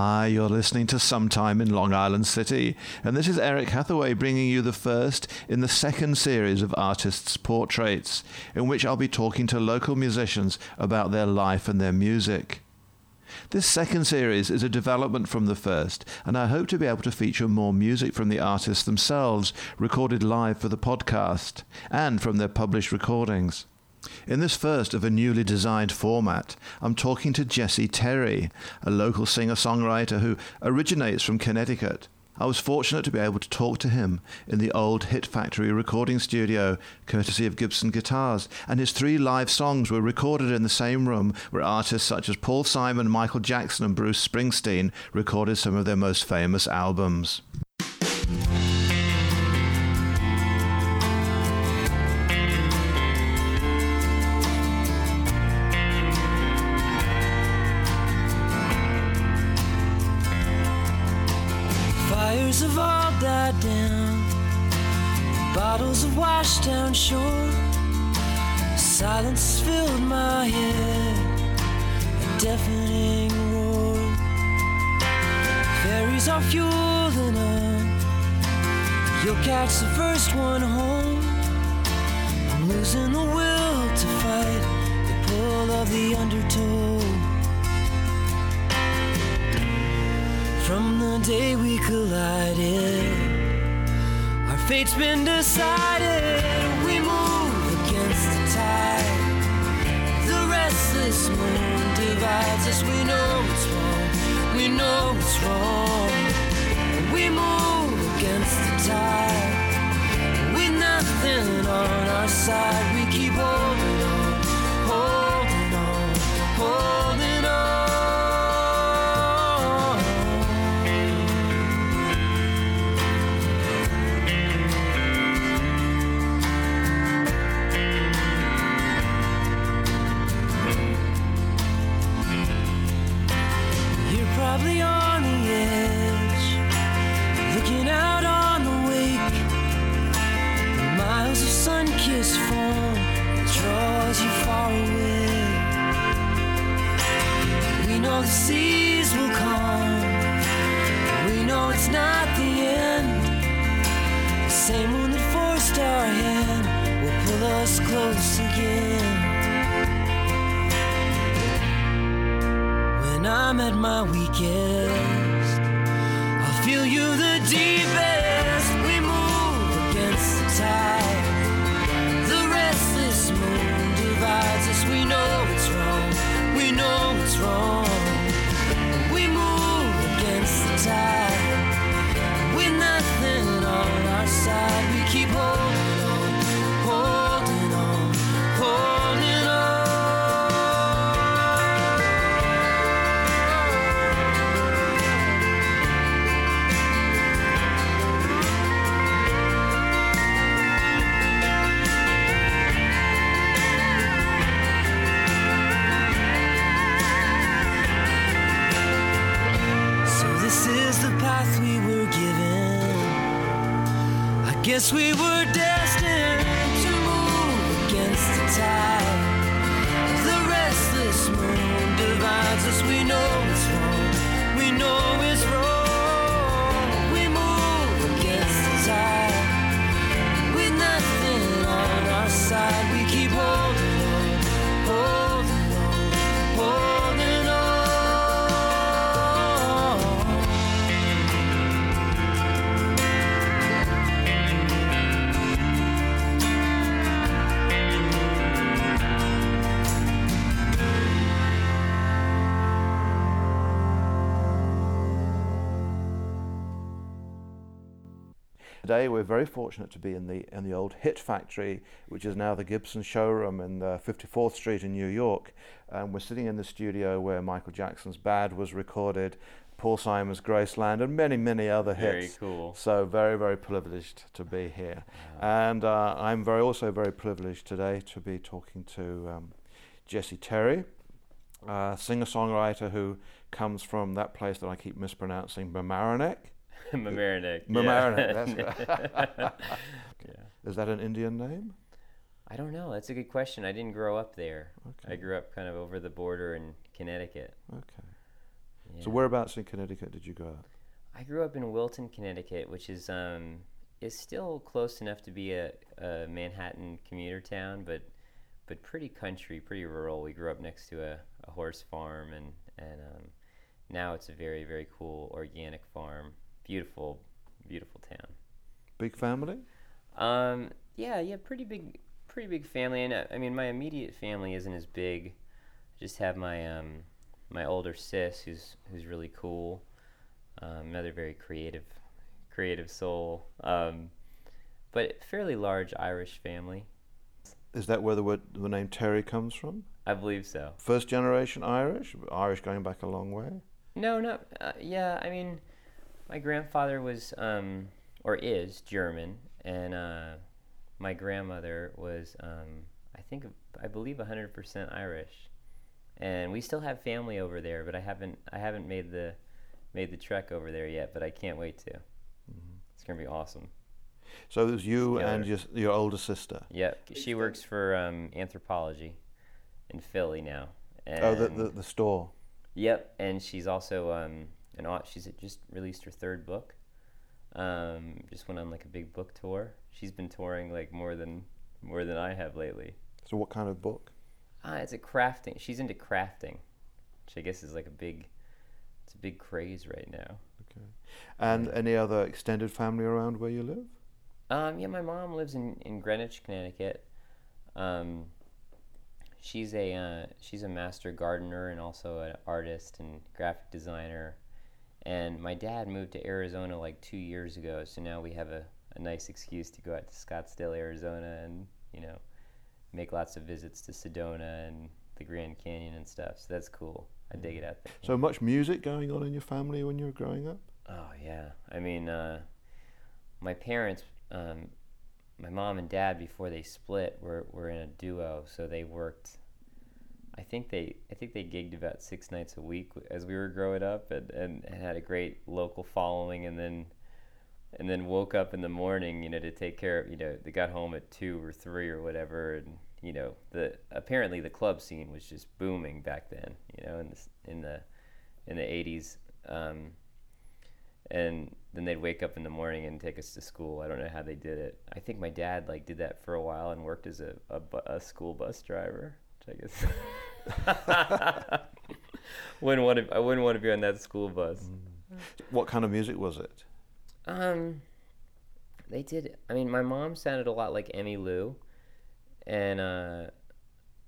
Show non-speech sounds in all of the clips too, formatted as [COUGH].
Hi, you're listening to Sometime in Long Island City, and this is Eric Hathaway bringing you the first in the second series of Artists' Portraits, in which I'll be talking to local musicians about their life and their music. This second series is a development from the first, and I hope to be able to feature more music from the artists themselves, recorded live for the podcast, and from their published recordings. In this first of a newly designed format, I'm talking to Jesse Terry, a local singer songwriter who originates from Connecticut. I was fortunate to be able to talk to him in the old Hit Factory recording studio, courtesy of Gibson Guitars, and his three live songs were recorded in the same room where artists such as Paul Simon, Michael Jackson, and Bruce Springsteen recorded some of their most famous albums. Shore. Silence filled my head, a deafening roar. Ferries are fueling up, you'll catch the first one home. I'm losing the will to fight the pull of the undertow. From the day we collided, our fate's been decided. The restless moon divides us. We know it's wrong. We know it's wrong. We move against the tide. With nothing on our side, we keep holding on, holding on, holding Today we're very fortunate to be in the in the old Hit Factory, which is now the Gibson showroom in the 54th Street in New York. And we're sitting in the studio where Michael Jackson's Bad was recorded, Paul Simon's Graceland, and many many other Very hits. cool. So very very privileged to be here, and uh, I'm very also very privileged today to be talking to um, Jesse Terry, uh, singer songwriter who comes from that place that I keep mispronouncing, Mamaroneck. Mamaroneck. [LAUGHS] Mamaroneck, yeah. that's [LAUGHS] right. yeah. Is that an Indian name? I don't know. That's a good question. I didn't grow up there. Okay. I grew up kind of over the border in Connecticut. Okay. So Yeah. whereabouts in Connecticut did you grow up? I grew up in Wilton, Connecticut, which is um is still close enough to be a, a Manhattan commuter town, but but pretty country, pretty rural. We grew up next to a, a horse farm, and and um, now it's a very very cool organic farm. Beautiful, beautiful town. Big family? Um, yeah, yeah, pretty big, pretty big family, and uh, I mean, my immediate family isn't as big. I just have my um, my older sis, who's who's really cool. Um, another very creative, creative soul. Um, but fairly large Irish family. Is that where the word the name Terry comes from? I believe so. First generation Irish? Irish going back a long way? No, no, uh, yeah. I mean, my grandfather was um, or is German, and uh, my grandmother was um, I think I believe 100% Irish, and we still have family over there. But I haven't I haven't made the made the trek over there yet. But I can't wait to. It's gonna be awesome. So it was you Together. and your, your older sister. Yep, she works for um, Anthropologie in Philly now. And Oh, the, the, the store. Yep, and she's also um, an au- she's just released her third book. Um, just went on like a big book tour. She's been touring like more than more than I have lately. So what kind of book? Ah, it's a crafting. She's into crafting, which I guess is like a big, it's a big craze right now. Okay. And any other extended family around where you live? Um, yeah, my mom lives in, in Greenwich, Connecticut. Um, she's a uh, she's a master gardener and also an artist and graphic designer. And my dad moved to Arizona like two years ago, so now we have a, a nice excuse to go out to Scottsdale, Arizona, and you know, make lots of visits to Sedona and the Grand Canyon and stuff. So that's cool. I dig it out there. So much music going on in your family when you were growing up? Oh yeah, I mean, uh, my parents, um, my mom and dad, before they split, were were in a duo, so they worked. I think they I think they gigged about six nights a week as we were growing up, and, and, and had a great local following, and then and then woke up in the morning, you know, to take care of, you know, they got home at two or three or whatever, and you know, the apparently the club scene was just booming back then, you know, in the in the in the eighties. Um, and then they'd wake up in the morning and take us to school. I don't know how they did it. I think my dad like did that for a while and worked as a a, a school bus driver, which I guess [LAUGHS] wouldn't want to. I wouldn't want to be on that school bus. What kind of music was it? Um, they did. I mean, my mom sounded a lot like Emmylou, and uh,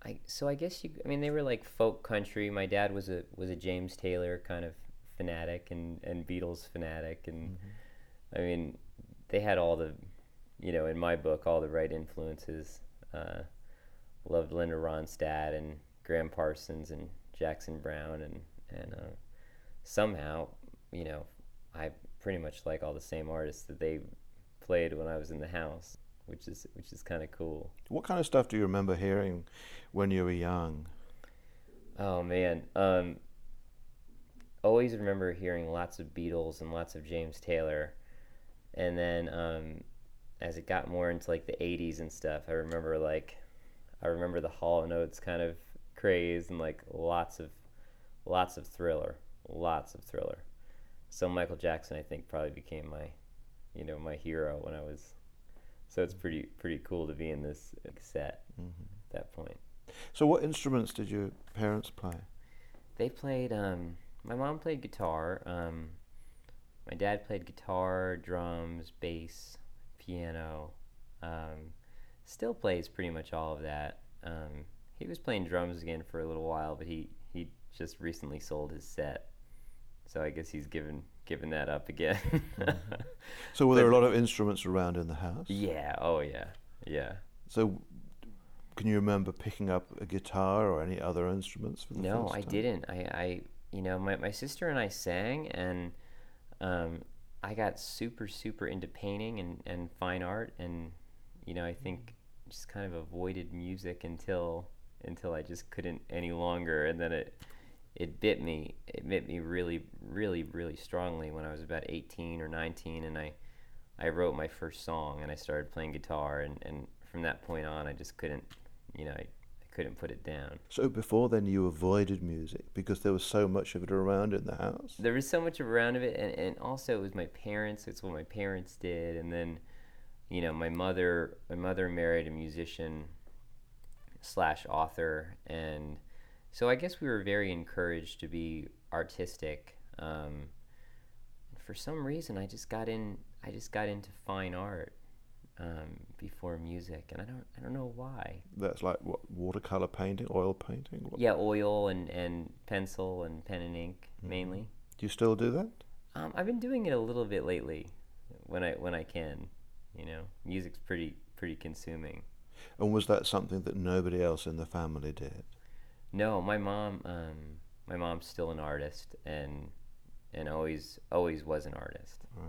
I so I guess you. I mean, they were like folk country. My dad was a was a James Taylor kind of fanatic and and Beatles fanatic, and I mean, they had all the, you know, in my book, all the right influences. Uh, loved Linda Ronstadt and Gram Parsons and Jackson Browne, and and uh, somehow, you know, I pretty much like all the same artists that they played when I was in the house, which is which is kind of cool. What kind of stuff do you remember hearing when you were young? Oh man, um, always remember hearing lots of Beatles and lots of James Taylor, and then um, as it got more into like the '80s and stuff, I remember like I remember the Hall and Oates kind of craze and like lots of lots of Thriller, lots of Thriller. So Michael Jackson, I think, probably became my, you know, my hero when I was. So it's pretty pretty cool to be in this set at that point. So what instruments did your parents play? They played. Um, my mom played guitar. Um, my dad played guitar, drums, bass, piano. Um, still plays pretty much all of that. Um, he was playing drums again for a little while, but he, he just recently sold his set, so I guess he's given given that up again. [LAUGHS] So [LAUGHS] were there a lot of instruments around in the house? yeah. Oh yeah. Yeah. So can you remember picking up a guitar or any other instruments for the No, first I didn't. I, I, you know, my, my sister and I sang, and um, I got super, super into painting and, and fine art, and you know, I think just kind of avoided music until until I just couldn't any longer, and then it it bit me. It bit me really, really, really strongly when I was about 18 or 19, and I I wrote my first song, and I started playing guitar, and, and from that point on, I just couldn't, you know, I, I couldn't put it down. So before then, you avoided music because there was so much of it around in the house. There was so much around of it, and, and also it was my parents. It's what my parents did, and then, you know, my mother. My mother married a musician slash author, and so I guess we were very encouraged to be artistic. Um, for some reason, I just got in. I just got into fine art um, before music, and I don't. I don't know why. That's like what watercolor painting, oil painting. What? Yeah, oil and and pencil and pen and ink mainly. Do you still do that? Um, I've been doing it a little bit lately, when I when I can. You know, music's pretty pretty consuming. And was that something that nobody else in the family did? No, my mom. Um, my mom's still an artist, and and always always was an artist. Right.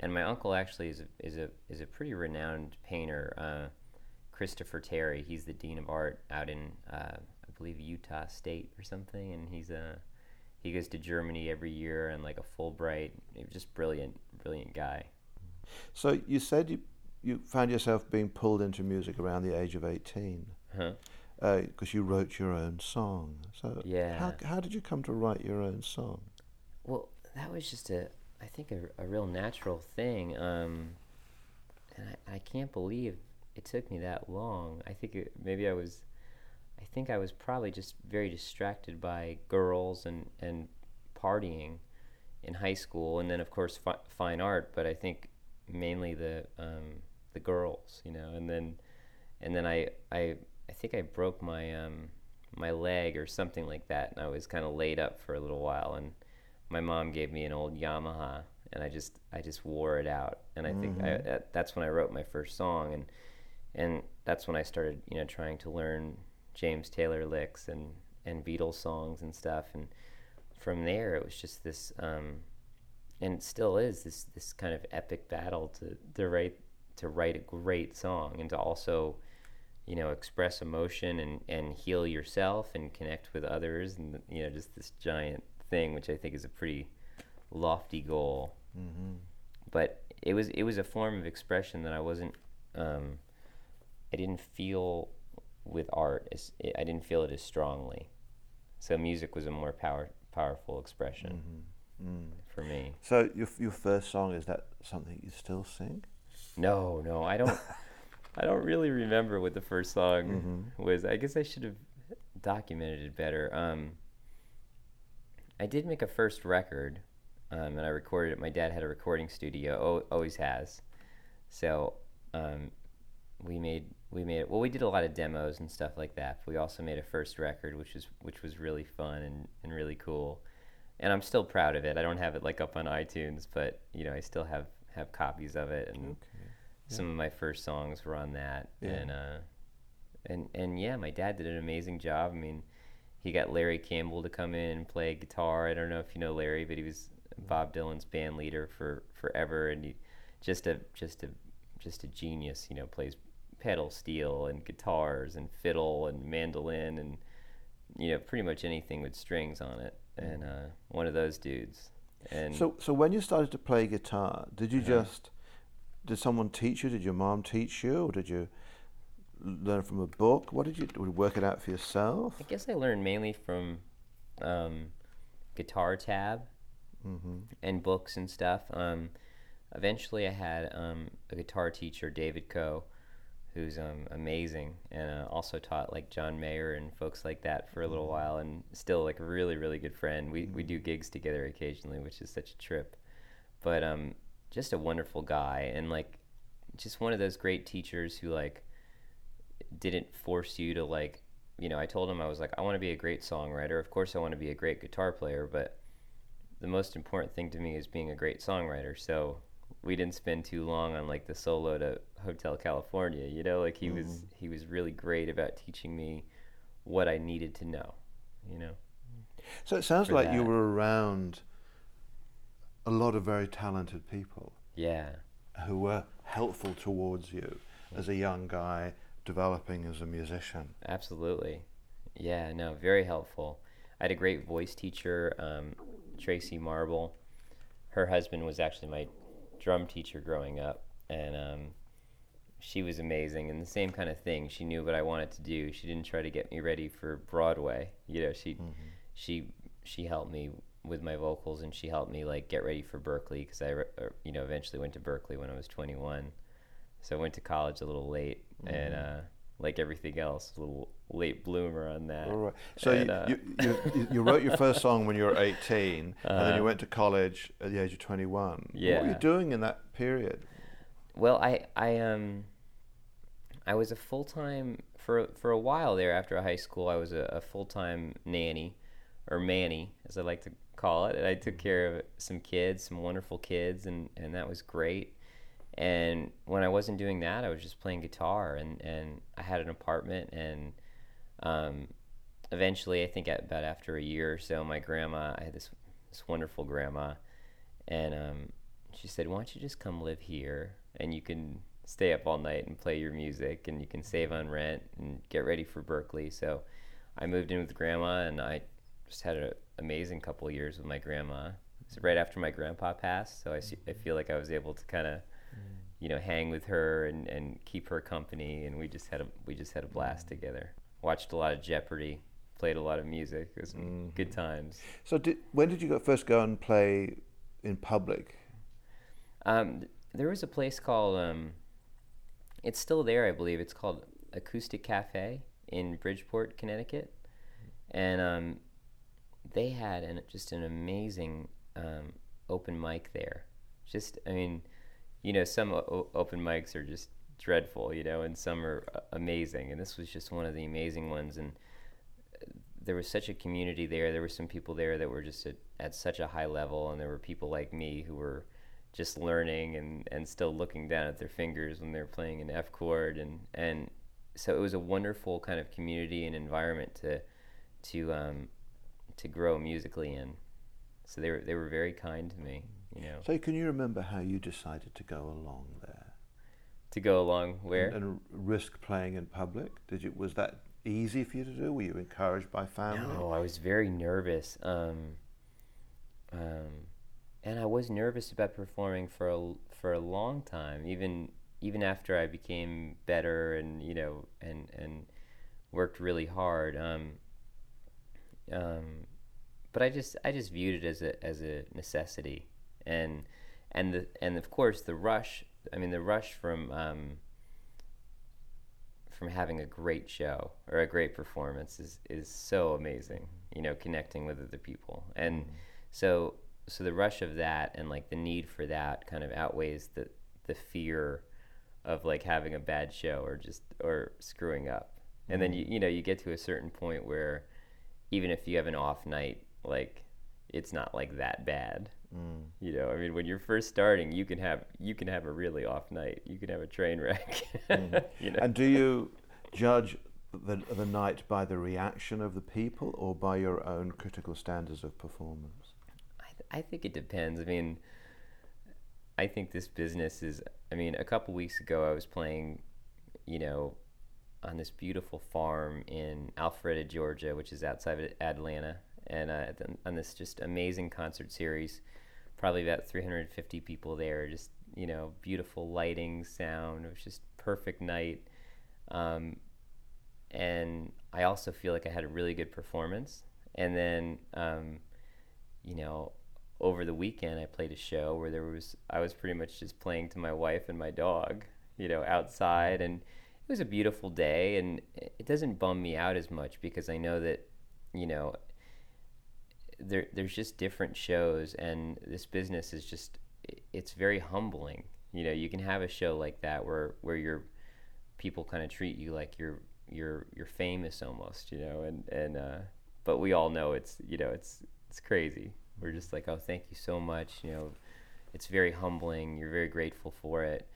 And my uncle actually is a, is a is a pretty renowned painter, uh, Christopher Terry. He's the dean of art out in uh, I believe Utah State or something, and he's a he goes to Germany every year and like a Fulbright. Just brilliant, brilliant guy. So you said you you found yourself being pulled into music around the age of eighteen Huh? because you wrote your own song. So Yeah. how how did you come to write your own song? Well, that was just a, I think a, a real natural thing. Um, and I, I can't believe it took me that long. I think it, maybe I was, I think I was probably just very distracted by girls and, and partying in high school, and then of course fi- fine art. But I think mainly the um, the girls, you know, and then and then I I I think I broke my um, my leg or something like that, and I was kind of laid up for a little while, and my mom gave me an old Yamaha, and I just I just wore it out, and I think I, that, that's when I wrote my first song, and and that's when I started you know trying to learn James Taylor licks and and Beatles songs and stuff, and from there it was just this um, and it still is this this kind of epic battle to to write to write a great song and to also you know express emotion and and heal yourself and connect with others and you know just this giant thing which I think is a pretty lofty goal Mm-hmm. but it was it was a form of expression that I wasn't um, I didn't feel with art as I didn't feel it as strongly so music was a more power powerful expression Mm. for me So your your first song is that something you still sing? No, no, I don't. I don't really remember what the first song was. I guess I should have documented it better. Um, I did make a first record, um, and I recorded it. My dad had a recording studio, o- always has. So um, we made we made it. Well, we did a lot of demos and stuff like that. But we also made a first record, which was which was really fun and, and really cool. And I'm still proud of it. I don't have it like up on iTunes, but you know I still have have copies of it and some of my first songs were on that Yeah. and uh and and yeah my dad did an amazing job. I mean he got larry campbell to come in and play guitar. I don't know if you know larry but he was bob dylan's band leader for forever. And he just a just a just a genius you know plays pedal steel and guitars and fiddle and mandolin and you know pretty much anything with strings on it. And uh one of those dudes. And So so when you started to play guitar, did you Uh-huh. just did someone teach you? Did your mom teach you, or did you learn from a book? What did you did you work it out for yourself? I guess I learned mainly from um, Guitar Tab Mm-hmm. and books and stuff. Um, eventually, I had um, a guitar teacher, David Coe, who's um, amazing, and uh, also taught like John Mayer and folks like that for a little while, and still like a really, really good friend. We we do gigs together occasionally, which is such a trip. But um, just a wonderful guy, and like just one of those great teachers who like didn't force you to like you know i told him i was like i want to be a great songwriter. Of course i want to be a great guitar player but the most important thing to me is being a great songwriter. So we didn't spend too long on like the solo to hotel california you know? Like he was mm-hmm. he was really great about teaching me what i needed to know you know? So it sounds like you were around a lot of very talented people yeah who were helpful towards you as a young guy developing as a musician. Absolutely. Yeah, no, very helpful. I had a great voice teacher, um, Tracy Marble. Her husband was actually my drum teacher growing up, and um, she was amazing and the same kind of thing. She knew what I wanted to do. She didn't try to get me ready for Broadway. You know, she she she helped me with my vocals and she helped me like get ready for Berklee because I uh, you know eventually went to Berklee when I was 21. So I went to college a little late and uh, like everything else, a little late bloomer on that. Right. So And, you, uh, you, you, you wrote your first song when you were 18, and then Uh-huh. you went to college at the age of 21. Yeah. What were you doing in that period? Well, I I um I was a full time for for a while there after high school. I was a, a full time nanny or manny, as I like to call it, and I took care of some kids, some wonderful kids, and and that was great. And when I wasn't doing that, I was just playing guitar, and and I had an apartment, and um, eventually, I think at, about after a year or so, my grandma, I had this this wonderful grandma, and um, she said, "Why don't you just come live here, and you can stay up all night and play your music, and you can save on rent and get ready for Berklee." So, I moved in with grandma, and I just had an amazing couple of years with my grandma. So right after my grandpa passed, so I, I feel like I was able to kind of, you know, hang with her and, and keep her company, and we just had a we just had a blast together. Watched a lot of Jeopardy, played a lot of music. It was good times. So did, when did you go, first go and play in public? Um, there was a place called, um, it's still there, I believe. It's called Acoustic Cafe in Bridgeport, Connecticut, and um, they had an, just an amazing um, open mic there. Just, I mean, you know, some o- open mics are just dreadful, you know, and some are uh, amazing, and this was just one of the amazing ones, and there was such a community there. There were some people there that were just at, at such a high level, and there were people like me who were just learning and, and still looking down at their fingers when they're playing an F chord, and and so it was a wonderful kind of community and environment to to um, to grow musically in. So they were they were very kind to me, you know, So can you remember how you decided to go along there to go along where. and, and risk playing in public? Did you was that easy for you to do? Were you encouraged by family? No, I was very nervous. Um, um, and I was nervous about performing for a, for a long time, even even after I became better and you know and and worked really hard. Um, um, but I just I just viewed it as a as a necessity, and and the and of course the rush. I mean the rush from um, from having a great show or a great performance is is so amazing. You know, connecting with other people, and so so the rush of that and like the need for that kind of outweighs the the fear of like having a bad show or just or screwing up. And then you you know you get to a certain point where even if you have an off night, like it's not like that bad. Mm. You know, I mean, when you're first starting, you can have you can have a really off night. You can have a train wreck. [LAUGHS] Mm. you know, And do you judge the, the night by the reaction of the people or by your own critical standards of performance? I, th- I think it depends. I mean, I think this business is. I mean, a couple weeks ago, I was playing, you know, on this beautiful farm in Alpharetta, Georgia, which is outside of Atlanta, and uh, on this just amazing concert series. Probably about 350 people there. Just you know, beautiful lighting, sound. It was just perfect night. Um, and I also feel like I had a really good performance. And then, um, you know, over the weekend I played a show where there was I was pretty much just playing to my wife and my dog, you know, outside, and it was a beautiful day. And it doesn't bum me out as much because I know that, you know, there there's just different shows, and this business is just it's very humbling. You know, you can have a show like that where where your people kind of treat you like you're you're you're famous almost, you know, and and uh, but we all know it's you know it's it's crazy. We're just like, oh, thank you so much, you know, it's very humbling. You're very grateful for it,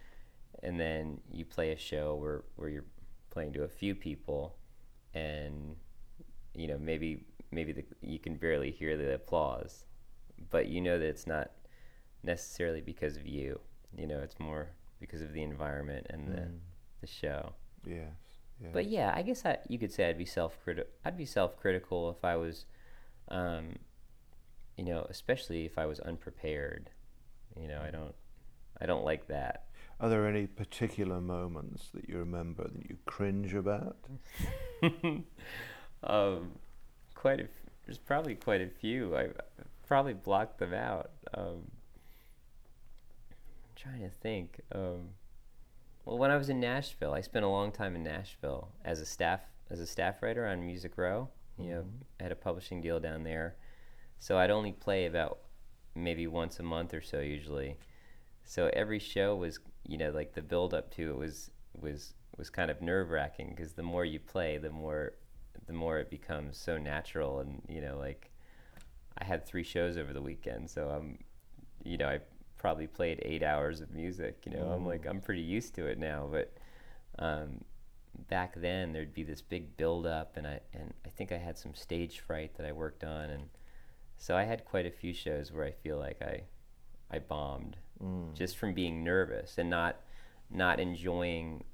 and then you play a show where where you're playing to a few people, and you know maybe maybe the, you can barely hear the applause, but you know that it's not necessarily because of you. You know, it's more because of the environment and the the show. Yes. yes. But yeah, I guess I, you could say I'd be self I'd be self critical if I was, um, you know, especially if I was unprepared. You know, I don't, I don't like that. Are there any particular moments that you remember that you cringe about? [LAUGHS] um, quite a. F- there's probably quite a few. I probably blocked them out. Um, I'm trying to think. Um, well, when I was in Nashville, I spent a long time in Nashville as a staff as a staff writer on Music Row. You know, I had a publishing deal down there, so I'd only play about maybe once a month or so usually. So every show was, you know, like the build up to it was was was kind of nerve wracking because the more you play, the more the more it becomes so natural and you know like I had three shows over the weekend, so I'm, you know, I probably played eight hours of music. You know, I'm like I'm pretty used to it now, but um, back then there'd be this big build up, and I and I think I had some stage fright that I worked on, and so I had quite a few shows where I feel like I I bombed Mm. just from being nervous and not not enjoying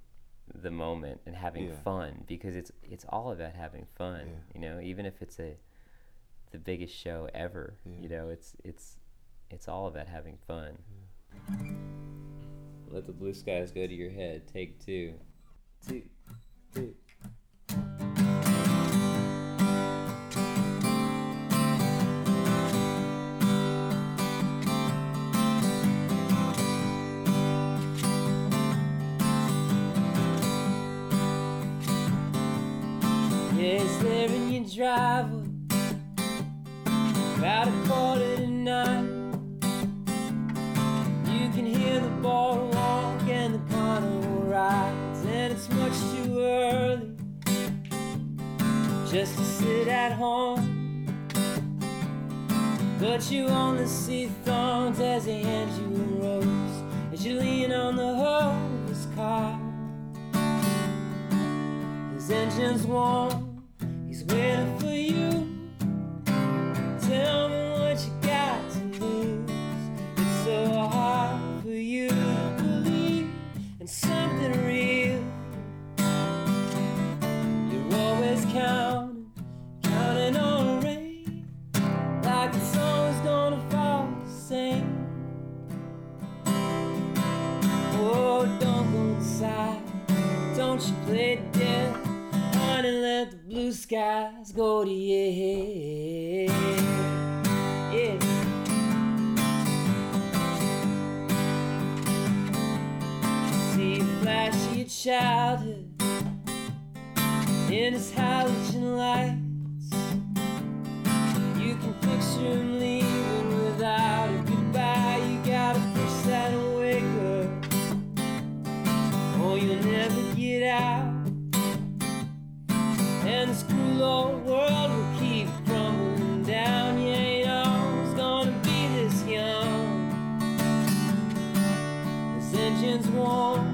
the moment and having Yeah. fun because it's it's all about having fun. Yeah. You know, even if it's a the biggest show ever, Yeah. you know, it's it's it's all about having fun. Let the blue skies go to your head. Take two. Two. Two. Driveway. About a quarter to nine. You can hear the boardwalk and the carnival rides, and it's much too early just to sit at home. But you only see thorns as they hand you a rose as you lean on the hose car. His engine's warm, he's skies go to your head. Yeah. See you flash your childhood in his halogen lights. Old world will keep crumbling down. Gonna be this young. Engine's warm,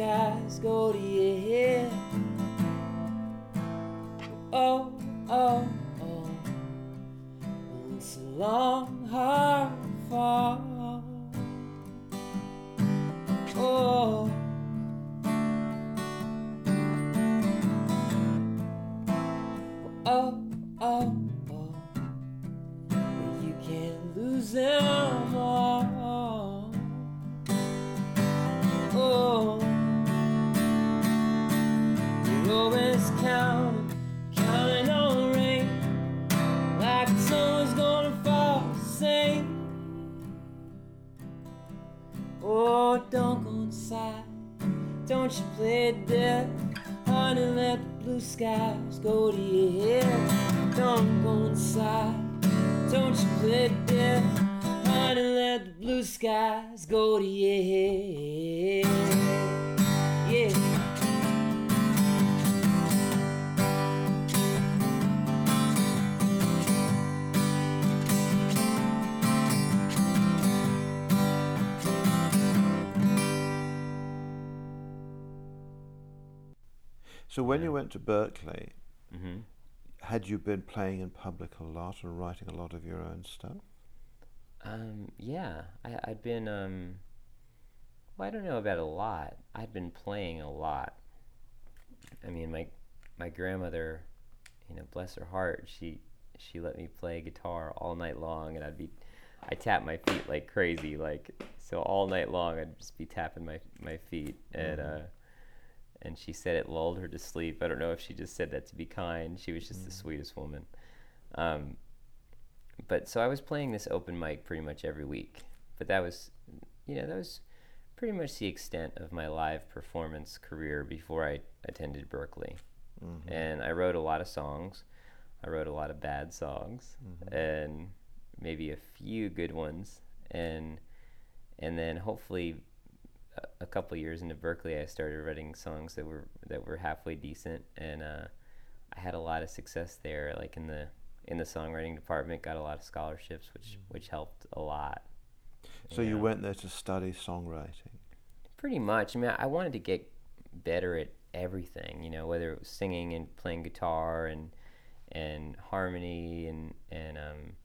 skies go to your head. Oh, oh, oh. It's a long, hard fall. When you went to Berklee, hmm had you been playing in public a lot or writing a lot of your own stuff? Um, yeah, I, I'd been, um, well, I don't know about a lot. I'd been playing a lot. I mean, my my grandmother, you know, bless her heart, she she let me play guitar all night long, and I'd be, I tap my feet like crazy, like so all night long I'd just be tapping my my feet, and uh, and she said it lulled her to sleep. I don't know if she just said that to be kind. She was just the mm-hmm. sweetest woman. Um, but so I was playing this open mic pretty much every week. But that was, you know, that was pretty much the extent of my live performance career before I attended Berklee. Mm-hmm. And I wrote a lot of songs. I wrote a lot of bad songs mm-hmm. and maybe a few good ones. And and then hopefully a, a couple years into Berklee, I started writing songs that were that were halfway decent, and uh, I had a lot of success there. Like in the in the songwriting department, got a lot of scholarships, which which helped a lot. So you know. went there to study songwriting. Pretty much. I mean, I wanted to get better at everything. You know, whether it was singing and playing guitar and and harmony and and um,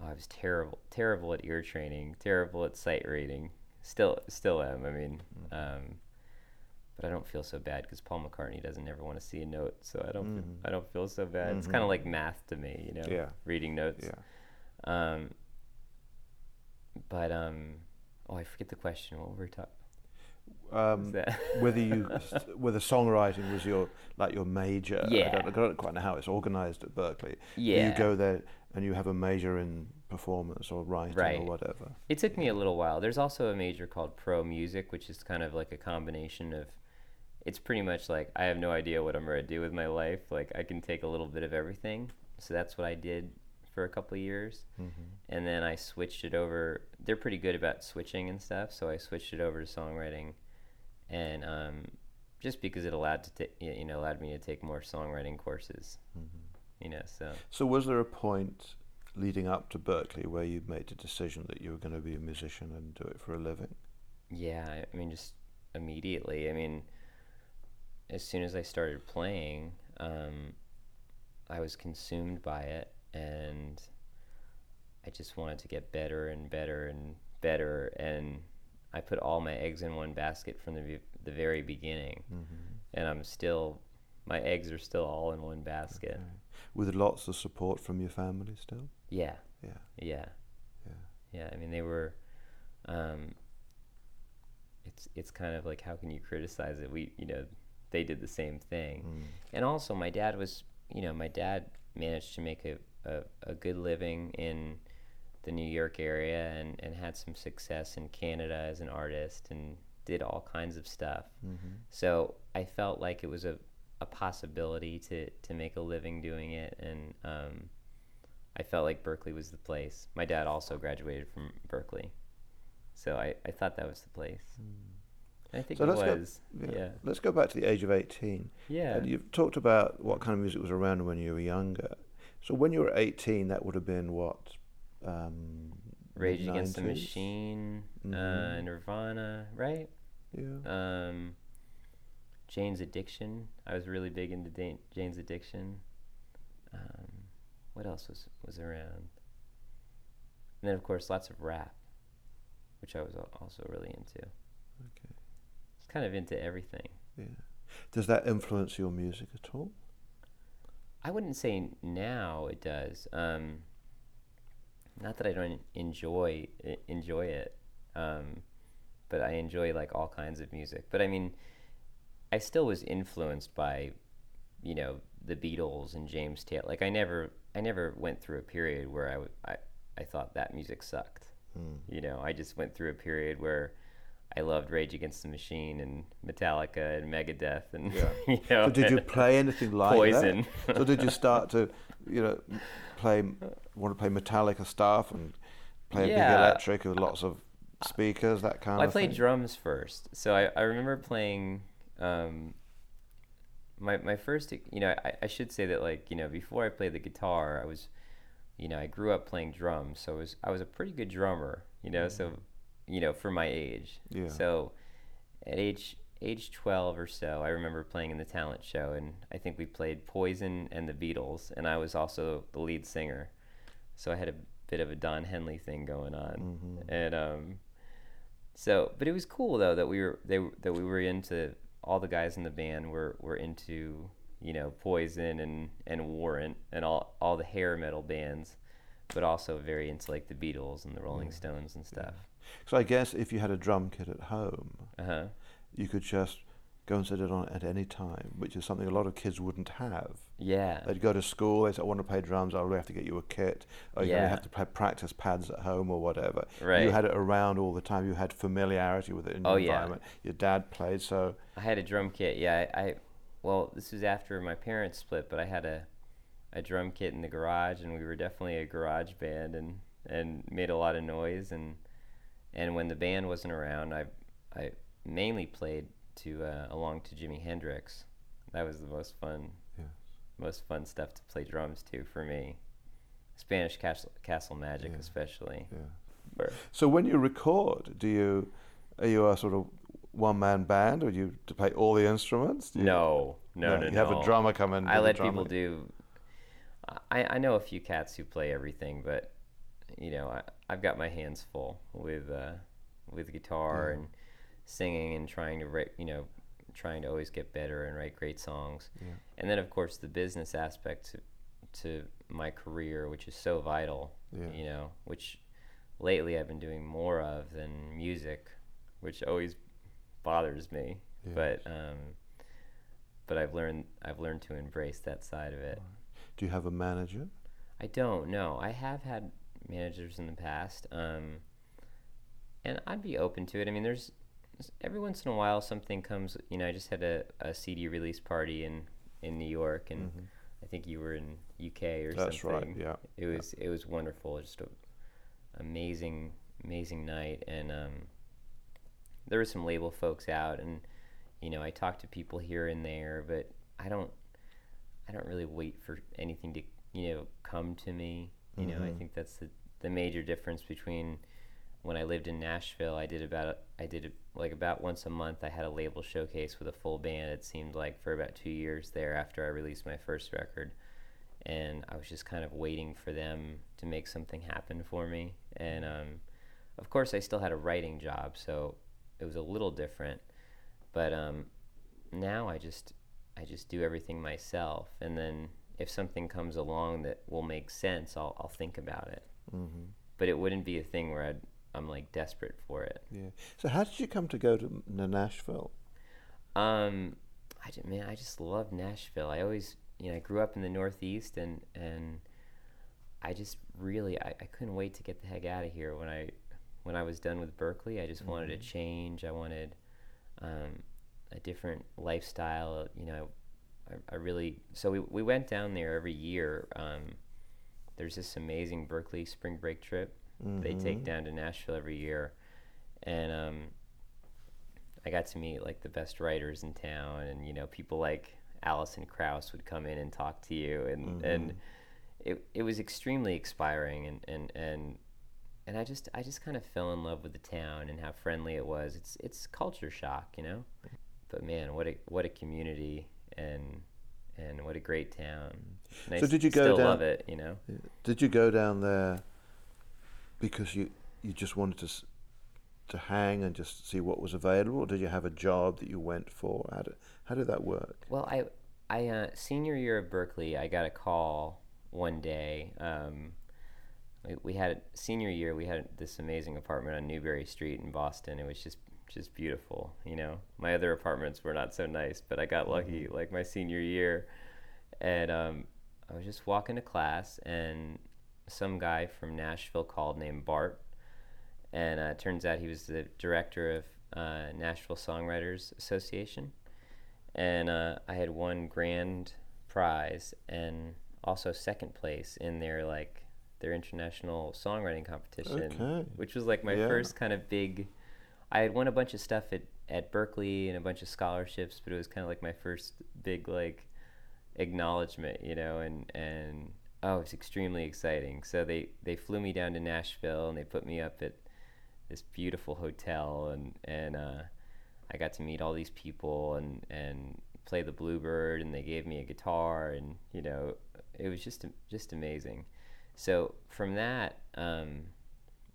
oh, I was terrible, terrible at ear training, terrible at sight reading. Still, still am. I mean, um, but I don't feel so bad because Paul McCartney doesn't ever want to see a note, so I don't. Feel, I don't feel so bad. It's kind of like math to me, you know. Yeah. Reading notes. Yeah. Um, but um, oh, I forget the question. What were we talking? Um, [LAUGHS] whether you whether songwriting was your like your major. I Yeah. don't, I don't quite know how it's organized at Berklee. Yeah. You go there and you have a major in performance or writing or whatever. It took me a little while. There's also a major called Pro Music, which is kind of like a combination of. It's pretty much like I have no idea what I'm going to do with my life. Like I can take a little bit of everything. So that's what I did for a couple of years, and then I switched it over. They're pretty good about switching and stuff, so I switched it over to songwriting, and um, just because it allowed to y- you know allowed me to take more songwriting courses, you know. So So was there a point leading up to Berklee where you made the decision that you were going to be a musician and do it for a living? Yeah, I- mean, just immediately. I mean, as soon as I started playing, um, I was consumed by it, and I just wanted to get better and better and better. And I put all my eggs in one basket from the the very beginning, and I'm still, my eggs are still all in one basket. With lots of support from your family still? Yeah. Yeah. Yeah. Yeah. Yeah. I mean, they were. Um, it's it's kind of like how can you criticize it? We you know they did the same thing, Mm. and also my dad was you know my dad managed to make a, a, a good living in the New York area and, and had some success in Canada as an artist and did all kinds of stuff. Mm-hmm. So I felt like it was a, a possibility to, to make a living doing it. And um, I felt like Berklee was the place. My dad also graduated from Berklee. So I, I thought that was the place. And I think Hmm. So it let's go- was. Yeah. yeah. Let's go back to the age of 18. Yeah. And you've talked about what kind of music was around when you were younger. So when you were 18, that would have been what? Um, Rage Against the mid-90s? Machine, uh, Mhm. Nirvana, right? Yeah. Um, Jane's Addiction. I was really big into Jane's Addiction. Um, what else was was around? And then of course lots of rap, which I was also really into. Okay. It's kind of into everything. Yeah. Does that influence your music at all? I wouldn't say now it does. Um, not that I don't enjoy enjoy it, um, but I enjoy like all kinds of music. But I mean, I still was influenced by, you know, the Beatles and James Taylor. Like I never I never went through a period where I I, I thought that music sucked. You know, I just went through a period where. I loved Rage Against the Machine and Metallica and Megadeth and Yeah. [LAUGHS] you know So did you [LAUGHS] play anything like Poison. that? So did you [LAUGHS] start to, you know, play want to play Metallica stuff and play a big electric with lots of speakers, that kind Well, I played thing? drums first, so I, I remember playing. Um, my my first, you know, I, I should say that like you know before I played the guitar, I was, you know, I grew up playing drums, so I was I was a pretty good drummer, you know, so, you know, for my age. Yeah. So, at age age 12 or so, I remember playing in the talent show, and I think we played Poison and the Beatles, and I was also the lead singer. So I had a bit of a Don Henley thing going on, Mm-hmm. and um, so but it was cool though that we were they that we were into all the guys in the band were were into you know Poison and and Warrant and all all the hair metal bands, but also very into like the Beatles and the Rolling Stones and stuff. So I guess if you had a drum kit at home, Uh huh. you could just go and set it on at any time, which is something a lot of kids wouldn't have. Yeah. They'd go to school, they say, I want to play drums, I'll have to get you a kit, or you're going Yeah. to have to play practice pads at home or whatever. Right. You had it around all the time, you had familiarity with it in Oh, your yeah. environment. Your dad played, so I had a drum kit. Yeah, I, I well, this was after my parents split, but I had a a drum kit in the garage, and we were definitely a garage band, and and made a lot of noise, and and when the band wasn't around, I I mainly played to uh, along to Jimi Hendrix. That was the most fun. Most fun stuff to play drums to for me. Spanish Castle, Castle Magic, Yeah. especially. yeah. So when you record, do you are you a sort of one man band, or do you to play all the instruments? Do you- no, no, no, You no. have a drummer come in. I let people do. I, I know a few cats who play everything, but you know I, I've got my hands full with uh, with guitar Yeah. and singing and trying to you know, trying to always get better and write great songs. Yeah. And then of course the business aspect to, to my career, which is so vital. Yeah. You know, which lately I've been doing more of than music, which always bothers me. Yes. But um, but I've learned I've learned to embrace that side of it. Do you have a manager? I don't know. I have had managers in the past, um, and I'd be open to it. I mean, there's every once in a while something comes. You know, I just had a, a CD release party in in New York, and I think you were in UK or Mm-hmm. That's something. right. Yeah. It was it was wonderful. Just a amazing amazing night, and um, there were some label folks out, and you know I talked to people here and there, but I don't I don't really wait for anything to you know come to me. You know I Mhm. think that's the the major difference between when I lived in Nashville. I did about I did it like about once a month. I had a label showcase with a full band. It seemed like for about two years there after I released my first record and I was just kind of waiting for them to make something happen for me. And um, of course, I still had a writing job, so it was a little different. But um, now I just I just do everything myself, and then if something comes along that will make sense, I'll I'll think about it. hmm But it wouldn't be a thing where I'd, I'm like desperate for it. Yeah. So how did you come to go to Nashville? Um, I just, man, I just love Nashville. I always, you know, I grew up in the Northeast, and and I just really, I, I couldn't wait to get the heck out of here when I when I was done with Berklee. I just wanted a change. I wanted um, a different lifestyle. You know, I, I really. So we we went down there every year. Um, there's this amazing Berklee spring break trip they take Mhm. down to Nashville every year, and um, I got to meet like the best writers in town, and you know people like Alison Krauss would come in and talk to you, and and it it was extremely inspiring, and and and and I just I just kind of fell in love with the town and how friendly it was. It's it's culture shock, you know, but man, what a what a community and and what a great town. And I So did you go still down- love it, you know? Did you go down there because you you just wanted to to hang and just see what was available, or did you have a job that you went for? How did how did that work? Well, I, I uh, senior year of Berklee, I got a call one day. Um, we, we had senior year. We had this amazing apartment on Newbury Street in Boston. It was just just beautiful. You know, my other apartments were not so nice, but I got lucky. Like my senior year, and um, I was just walking to class, and some guy from Nashville called named Bart, and uh, it turns out he was the director of uh, Nashville Songwriters Association and uh, I had won grand prize and also second place in their like their international songwriting competition, Okay. which was like my Yeah. first kind of big. I had won a bunch of stuff at at Berklee and a bunch of scholarships, but it was kind of like my first big like acknowledgement, you know, and and oh, it's extremely exciting. So they they flew me down to Nashville and they put me up at this beautiful hotel and and uh, I got to meet all these people and and play the bluebird, and they gave me a guitar, and you know, it was just just amazing. So from that, um,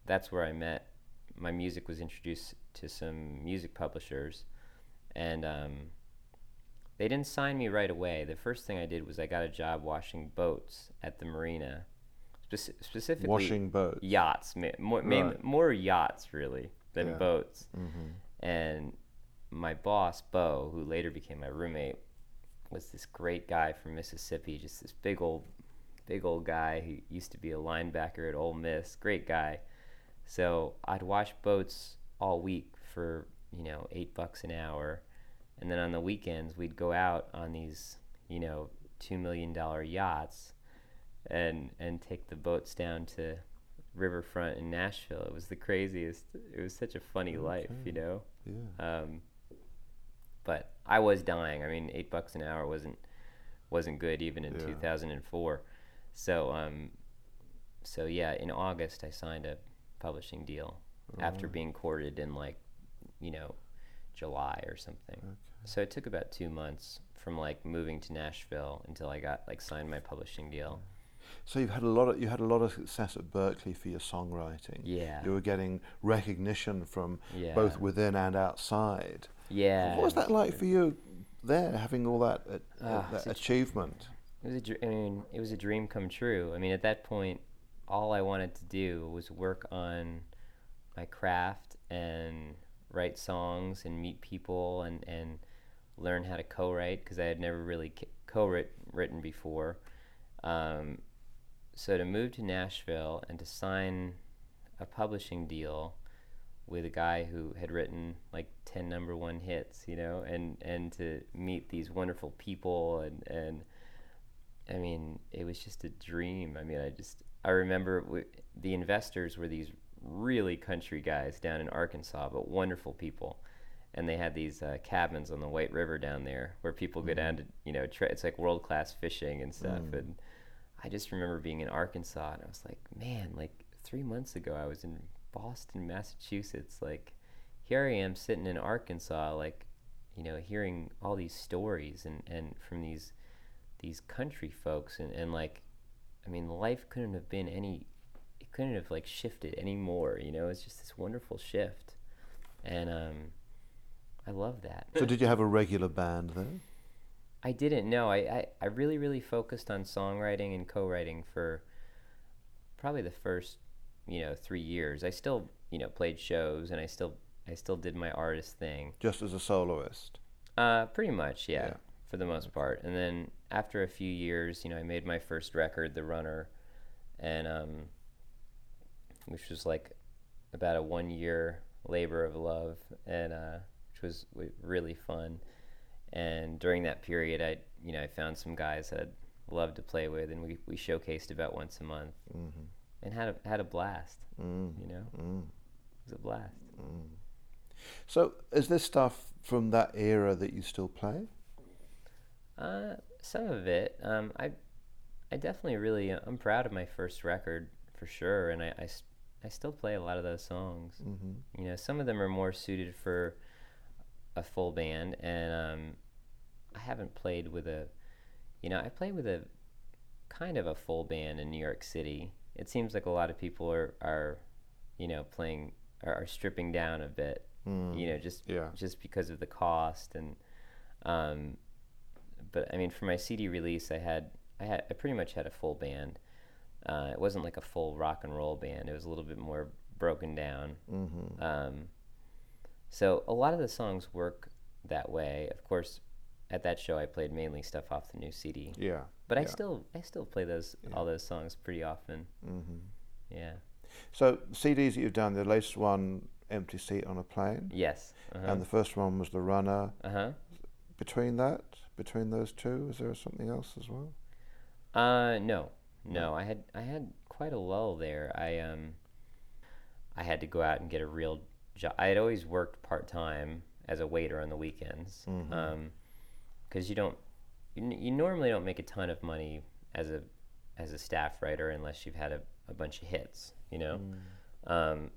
that's where I met. My music was introduced to some music publishers, and um, they didn't sign me right away. The first thing I did was I got a job washing boats at the marina, Spec- specifically Washing boats. yachts, ma- more, Right. more yachts really than Yeah. boats. Mm-hmm. And my boss, Bo, who later became my roommate, was this great guy from Mississippi, just this big old, big old guy who used to be a linebacker at Ole Miss. Great guy. So I'd wash boats all week for you know eight bucks an hour, and then on the weekends we'd go out on these you know two million dollar yachts, and and take the boats down to riverfront in Nashville. It was the craziest. It was such a funny life, you know. Yeah. Um, but I was dying. I mean, eight bucks an hour wasn't wasn't good even in Yeah. 2004. So um, so yeah, in August I signed a publishing deal after being courted in like you know July or something. Okay. So it took about two months from like moving to Nashville until I got like signed my publishing deal. So you've had a lot of you had a lot of success at Berklee for your songwriting. Yeah. You were getting recognition from Yeah. both within and outside. Yeah. What was that like for you there, having all that, uh, Ah, that it's a- achievement? It was a dr- I mean, it was a dream come true. I mean, at that point, all I wanted to do was work on my craft and write songs and meet people and, and learn how to co-write because I had never really co-written before. Um, so to move to Nashville and to sign a publishing deal with a guy who had written like 10 number one hits, you know, and, and to meet these wonderful people and, and I mean, it was just a dream. I mean, I just, I remember w- the investors were these really country guys down in Arkansas, but wonderful people. And they had these uh, cabins on the White River down there where people go down to, you know, tra- it's like world class fishing and stuff. Mm. And I just remember being in Arkansas and I was like, man, like three months ago I was in Boston, Massachusetts. Like here I am sitting in Arkansas, like, you know, hearing all these stories and, and from these these country folks and, and like I mean life couldn't have been any couldn't have like shifted any more, you know, it's just this wonderful shift. And um I love that. So did you have a regular band then? I didn't know. I, I, I really, really focused on songwriting and co-writing for probably the first, you know, three years. I still, you know, played shows and I still I still did my artist thing. Just as a soloist? Uh, pretty much, yeah, Yeah. for the most part. And then after a few years, you know, I made my first record, The Runner, and um, which was like about a one year labor of love, and uh, which was really fun. And during that period, I, you know, I found some guys that I'd love to play with, and we, we showcased about once a month, Mm-hmm. and had a had a blast. Mm. You know, Mm. it was a blast. Mm. So is this stuff from that era that you still play? Uh, some of it. Um, I, I definitely really, I'm proud of my first record for sure, and I, I, I still play a lot of those songs. Mm-hmm. You know, some of them are more suited for a full band, and um, I haven't played with a, you know, I played with a kind of a full band in New York City. It seems like a lot of people are, are you know, playing, are, are stripping down a bit, Mm. you know, just Yeah. just because of the cost and um, but I mean for my CD release I had I had I pretty much had a full band. Uh, it wasn't like a full rock and roll band. It was a little bit more broken down. Mm-hmm. Um, so a lot of the songs work that way. Of course, at that show I played mainly stuff off the new CD. Yeah. But I still I still play those Yeah. all those songs pretty often. Mm-hmm. Yeah. So CDs that you've done, the latest one, Empty Seat on a Plane, Yes. Uh-huh. and the first one was The Runner. uh-huh. Between that, between those two, is there something else as well? Uh, no, no. I had I had quite a lull there. I um, I had to go out and get a real job. I had always worked part time as a waiter on the weekends. Mhm. Um, because you don't, you, n- you normally don't make a ton of money as a as a staff writer unless you've had a, a bunch of hits. You know. Mm. Um,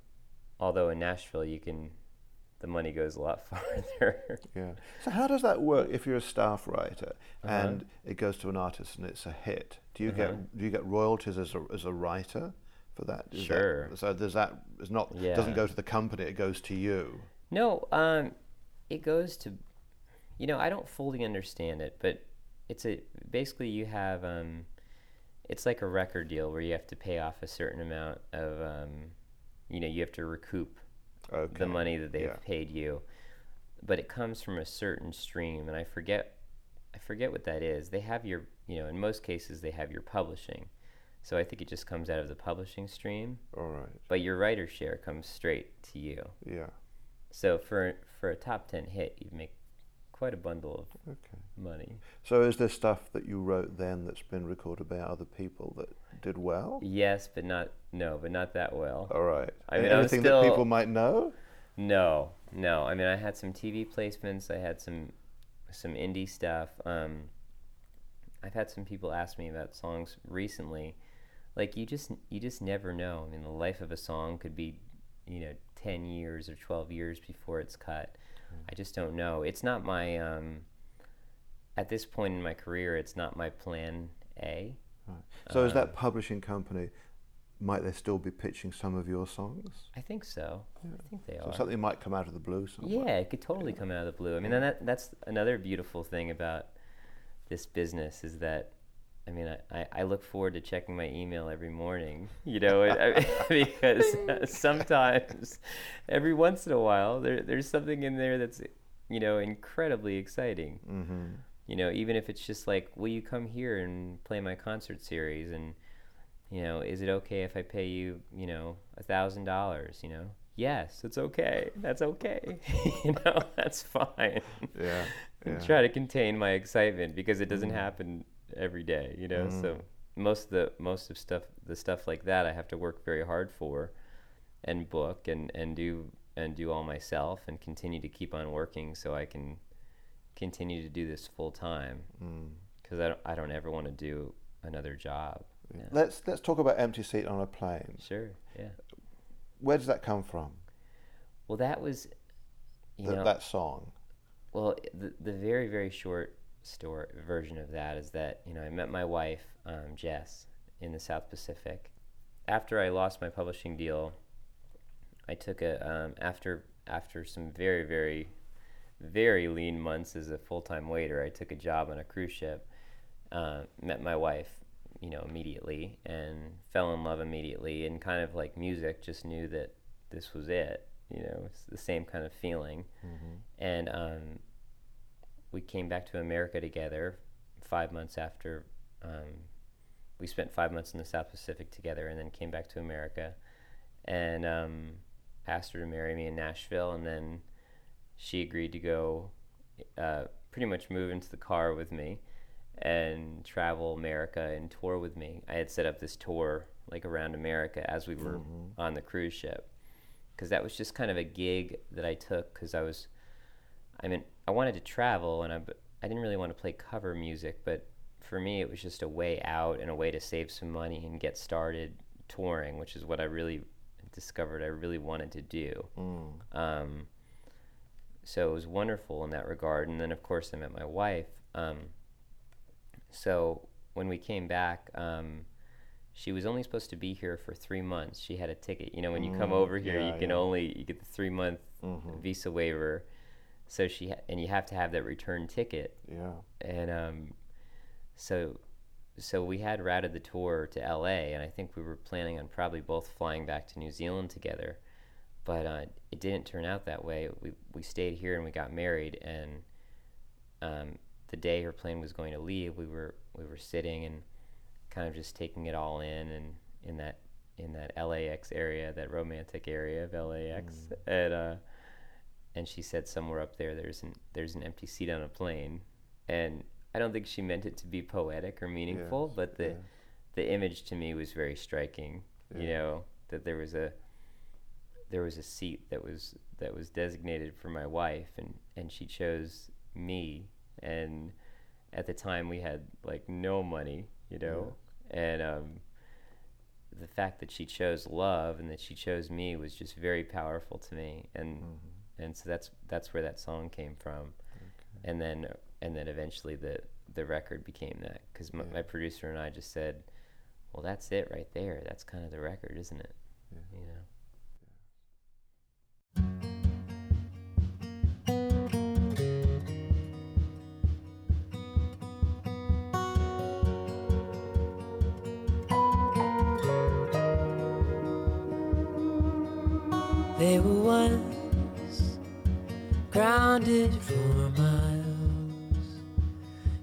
although in Nashville you can the money goes a lot [LAUGHS] farther. Yeah. So how does that work if you're a staff writer Uh-huh. and it goes to an artist and it's a hit? Do you Uh-huh. get do you get royalties as a as a writer for that? Is that- Sure. so does that it's not Yeah. doesn't go to the company, it goes to you. No, um, it goes to, you know, I don't fully understand it, but it's a basically you have, um, it's like a record deal where you have to pay off a certain amount of, um, you know, you have to recoup Okay. the money that they've Yeah. paid you, but it comes from a certain stream, and I forget, I forget what that is. They have your, you know, in most cases they have your publishing, so I think it just comes out of the publishing stream, All right. but your writer share comes straight to you. Yeah. So for for a top ten hit, you make quite a bundle of Okay. money. So is there stuff that you wrote then that's been recorded by other people that did well? Yes, but not no, but not that well. All right. I mean, anything still- that people might know? No, no. I mean, I had some TV placements. I had some some indie stuff. Um, I've had some people ask me about songs recently. Like you just you just never know. I mean, the life of a song could be, you know, ten years or twelve years before it's cut. I just don't know. It's not my um, at this point in my career. It's not my plan A. So is that publishing company might they still be pitching some of your songs? I think so. I think they So are. something might come out of the blue somewhere. Yeah, it could totally come out of the blue. I mean, and that that's another beautiful thing about this business is that, I mean, I, I, look forward to checking my email every morning, [LAUGHS] you know, I, [LAUGHS] [LAUGHS] because sometimes, every once in a while, there, there's something in there that's, you know, incredibly exciting. Mm-hmm. You know, even if it's just like, will you come here and play my concert series? And, you know, is it okay if I pay you, you know, a thousand dollars, you know? Yes, it's okay. That's okay. you know, that's fine. Yeah. Yeah. Try to contain my excitement because it doesn't happen every day, you know? So most of the most of stuff the stuff like that I have to work very hard for and book and, and do and do all myself and continue to keep on working so I can continue to do this full time Mm. because I don't, I don't ever want to do another job. Yeah. Let's let's talk about empty seat on a plane. Sure, yeah. Where does that come from? Well, that was, you Th- know, that song. well, the the very very short story version of that is that you know I met my wife um, Jess in the South Pacific. After I lost my publishing deal, I took a um, after after some very very very lean months as a full time waiter. I took a job on a cruise ship. Uh, met my wife, you know, immediately and fell in love immediately. And kind of like music, just knew that this was it. You know, it's the same kind of feeling. And um, we came back to America together five months after um, we spent five months in the South Pacific together, and then came back to America. And um, asked her to marry me in Nashville, and then she agreed to go, uh, pretty much move into the car with me and travel America and tour with me. I had set up this tour like around America as we were on the cruise ship. Because that was just kind of a gig that I took because I was, I mean, I wanted to travel and I, I didn't really want to play cover music, but for me it was just a way out and a way to save some money and get started touring, which is what I really discovered I really wanted to do. Mm. Um, so it was wonderful in that regard. And then, of course, I met my wife. Um, so when we came back, um, she was only supposed to be here for three months. She had a ticket. You know, when you come Mm, over here, yeah, you can yeah. only you get the three month Mhm. visa waiver. So she ha- and you have to have that return ticket. Yeah. And um, so so we had routed the tour to LA, and I think we were planning on probably both flying back to New Zealand together. But uh, it didn't turn out that way. We we stayed here and we got married, and um, the day her plane was going to leave, we were we were sitting and kind of just taking it all in, and in that in that LAX area, that romantic area of LAX, and uh, and she said somewhere up there there's an there's an empty seat on a plane, and I don't think she meant it to be poetic or meaningful, Yes, but the yeah. the image to me was very striking. You know that there was a there was a seat that was that was designated for my wife, and and she chose me. And at the time, we had like no money, you know, and um, the fact that she chose love and that she chose me was just very powerful to me. And and so that's that's where that song came from, and then and then eventually the the record became that because my, Yeah. my producer and I just said, well, that's it right there. That's kind of the record, isn't it? Yeah. You know. They were once grounded for miles.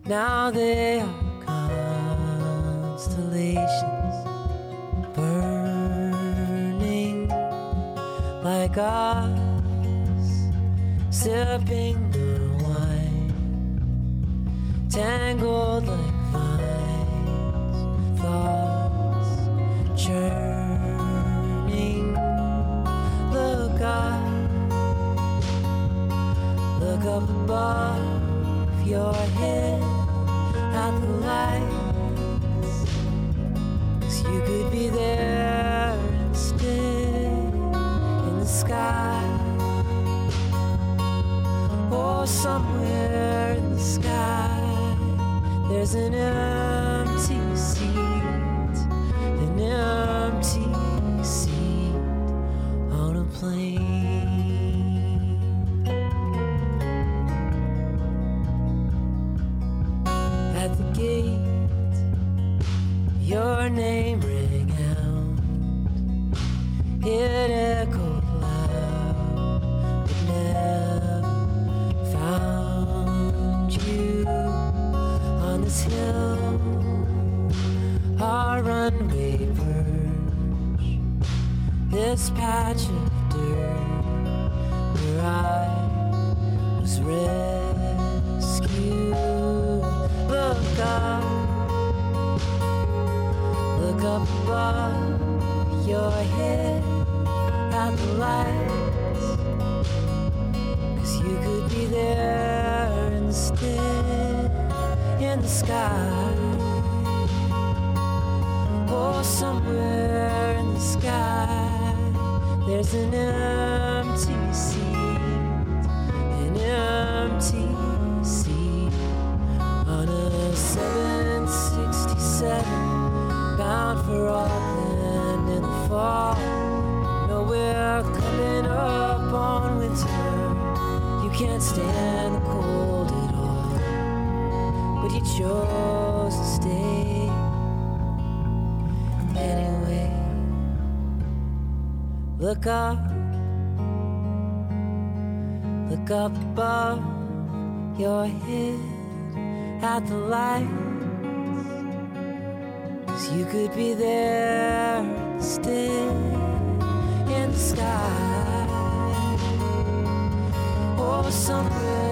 Now they are constellations burning like us, sipping the wine, tangled like vines, thoughts churning. Above your head at the lights. 'Cause you could be there instead in the sky. Or somewhere in the sky, there's an empty seat, an empty Look up, look up above your head at the lights. Cause you could be there instead in the sky. Or somewhere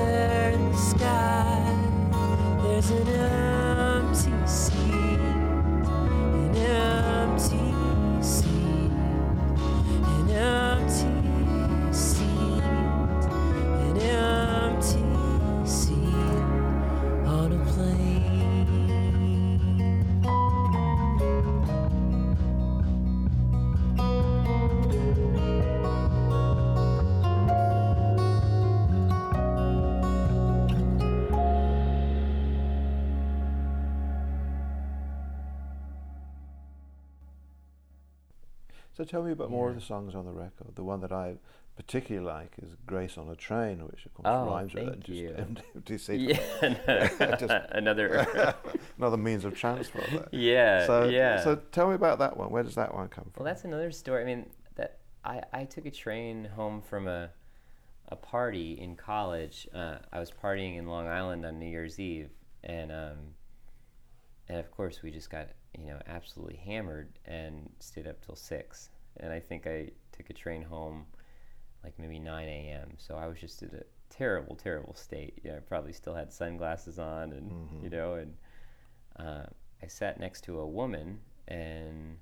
tell me about more of the songs on the record. The one that I particularly like is "Grace on a Train," which of course Oh, rhymes with it. Just empty seat. [LAUGHS] Yeah, [LAUGHS] Just- [LAUGHS] another. Another means of transport. There. yeah, So, yeah. so tell me about that one. Where does that one come from? Well, that's another story. I mean, that I, I took a train home from a a party in college. Uh, I was partying in Long Island on New Year's Eve, and um, and of course we just got you know absolutely hammered and stayed up till six. And I think I took a train home like maybe 9 a.m. So I was just in a terrible, terrible state. Know, I probably still had sunglasses on, and Mhm. you know, and uh, I sat next to a woman, and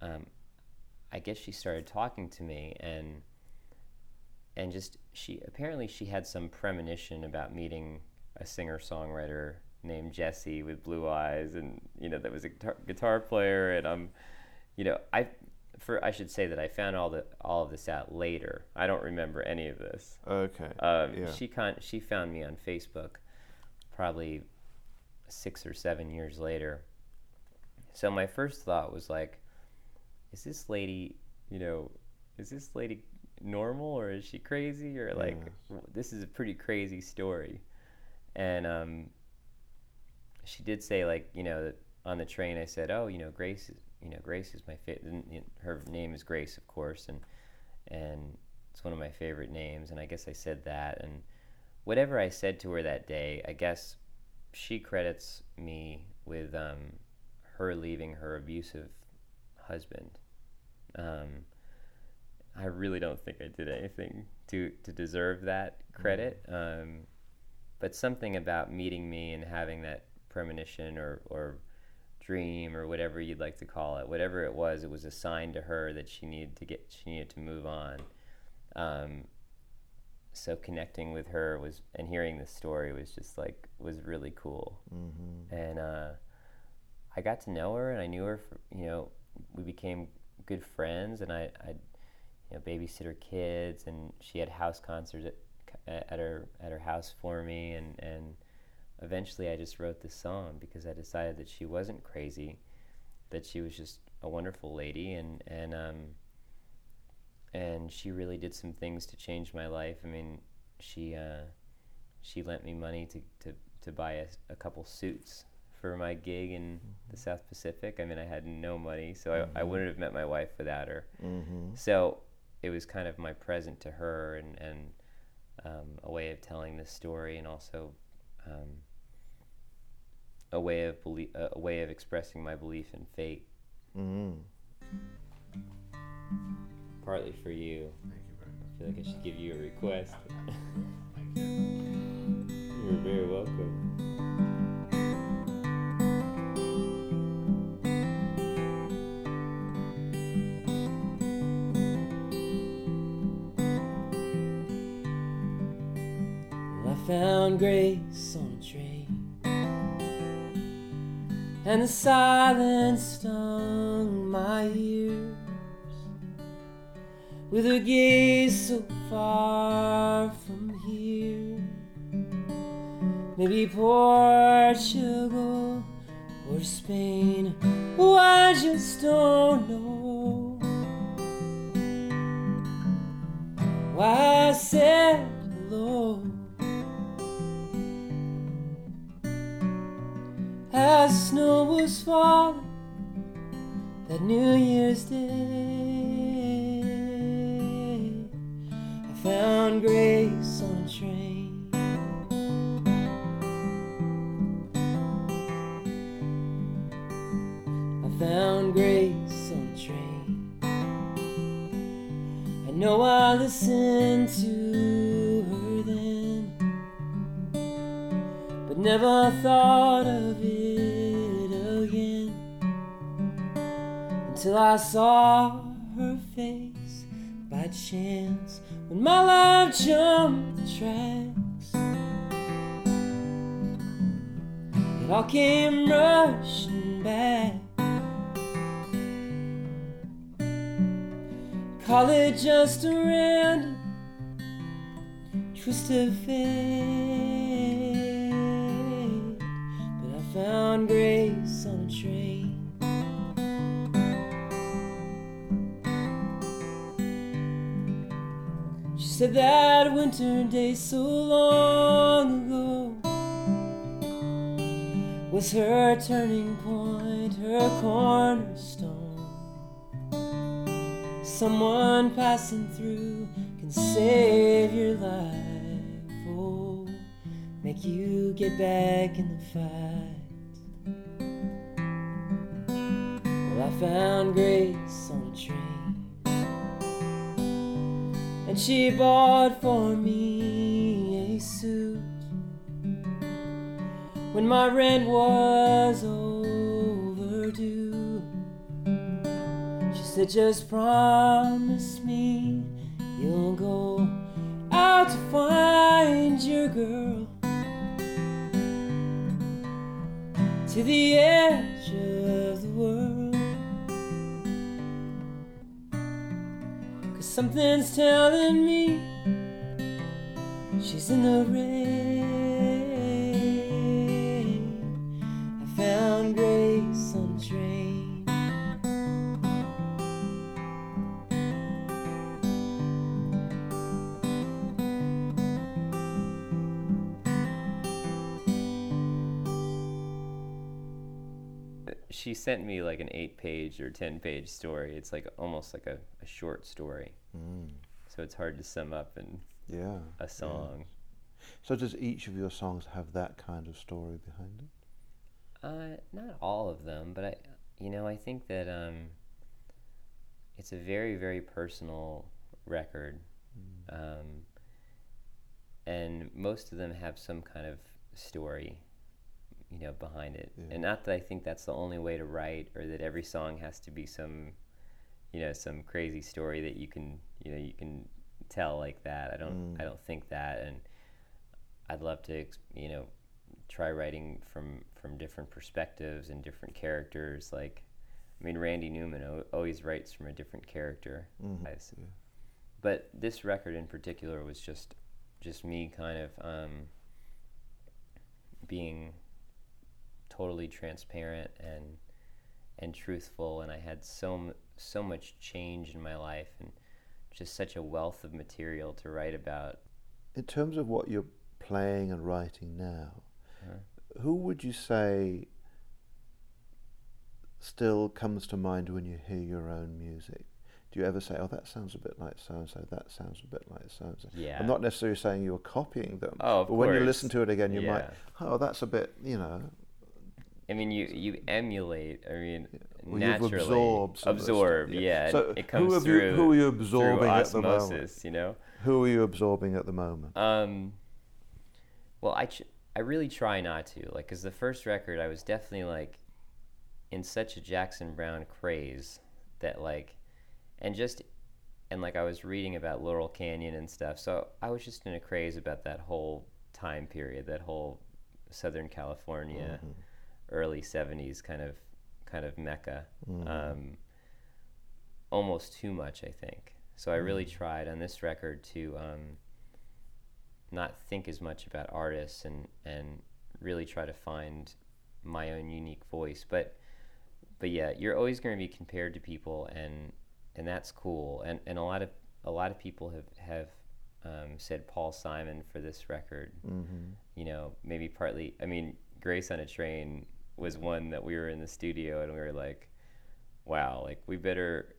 um, I guess she started talking to me, and and just she apparently she had some premonition about meeting a singer songwriter named Jesse with blue eyes, and you know that was a guitar, guitar player, and I'm, you know, I for I should say that I found all the all of this out later. I don't remember any of this. Okay. Um, yeah. She con- she found me on Facebook, probably six or seven years later. So my first thought was like, is this lady, you know, is this lady normal or is she crazy or like Yeah. this is a pretty crazy story, and um, she did say like you know that on the train I said oh you know Grace is you know Grace is my favorite her name is Grace of course and and it's one of my favorite names and I guess I said that and whatever I said to her that day I guess she credits me with um, her leaving her abusive husband. Um, I really don't think I did anything to to deserve that credit um, but something about meeting me and having that premonition or, or dream or whatever you'd like to call it, whatever it was, it was a sign to her that she needed to get, she needed to move on. Um, so connecting with her was and hearing the story was just like was really cool. Mm-hmm. And uh, I got to know her and I knew her. For, you know, we became good friends, and I I you know babysit her kids, and she had house concerts at, at her at her house for me, and and eventually I just wrote this song because I decided that she wasn't crazy, that she was just a wonderful lady, and and um, and she really did some things to change my life. I mean, she uh, she lent me money to, to, to buy a, a couple suits for my gig in the South Pacific. I mean, I had no money, so I, I Mhm. wouldn't have met my wife without her. Mm-hmm. So it was kind of my present to her and, and um, a way of telling this story and also um, a way of belie- a way of expressing my belief in fate, Mm-hmm. partly for you. Thank you very much. I feel like I should give you a request. [LAUGHS] [LAUGHS] You're very welcome. I found grace and the silence stung my ears with a gaze so far from here. Maybe Portugal or Spain. Oh, I just don't know. Why I said snow was falling that New Year's Day. I found grace on a train. I found grace on a train. I know I listened to her then, but never thought of until I saw her face by chance when my love jumped the tracks. It all came rushing back. Call it just a random twist of fate. But I found grace on a train. Said that winter day so long ago was her turning point, her cornerstone. Someone passing through can save your life. Oh, make you get back in the fight. Well, I found grace on a train. And she bought for me a suit when my rent was overdue. She said, Just promise me you'll go out to find your girl to the edge of the world. Something's telling me she's in the rain. I found grace on the train. She sent me like an eight page or 10 page story. It's like almost like a, a short story. So it's hard to sum up in Yeah. a song. So does each of your songs have that kind of story behind it? Uh, not all of them, but I, you know, I think that um, it's a very, very personal record, um, and most of them have some kind of story, you know, behind it. Yeah. And not that I think that's the only way to write, or that every song has to be some, you know, some crazy story that you can, you know, you can tell like that. I don't, I don't think that, and I'd love to, you know, try writing from from different perspectives and different characters. Like, I mean, Randy Newman o- always writes from a different character. guys. But this record in particular was just just me kind of um, being totally transparent and and truthful, and I had so m- so much change in my life and just such a wealth of material to write about. In terms of what you're playing and writing now, Uh-huh. who would you say still comes to mind when you hear your own music? Do you ever say, "Oh, that sounds a bit like so and so"? That sounds a bit like so and so. Yeah. I'm not necessarily saying you're copying them. Oh, of but when you listen to it again, you might, "Oh, that's a bit," you know. I mean, you you emulate. I mean, Well, naturally you've absorbed some of the stuff, absorb. yeah. Yeah, So it who comes have you- who are you through absorbing at the moment? You know. Who are you absorbing at the moment? Um, well, I ch- I really try not to like because the first record I was definitely like in such a Jackson Browne craze that like, and just and like I was reading about Laurel Canyon and stuff, so I was just in a craze about that whole time period, that whole Southern California, early '70s kind of kind of mecca. Um, almost too much, I think. So I really tried on this record to um, not think as much about artists and and really try to find my own unique voice. But but yeah, you're always going to be compared to people, and and that's cool. And and a lot of a lot of people have have um, said Paul Simon for this record. You know, maybe partly. I mean, Grace on a Train was one that we were in the studio and we were like, wow, like we better,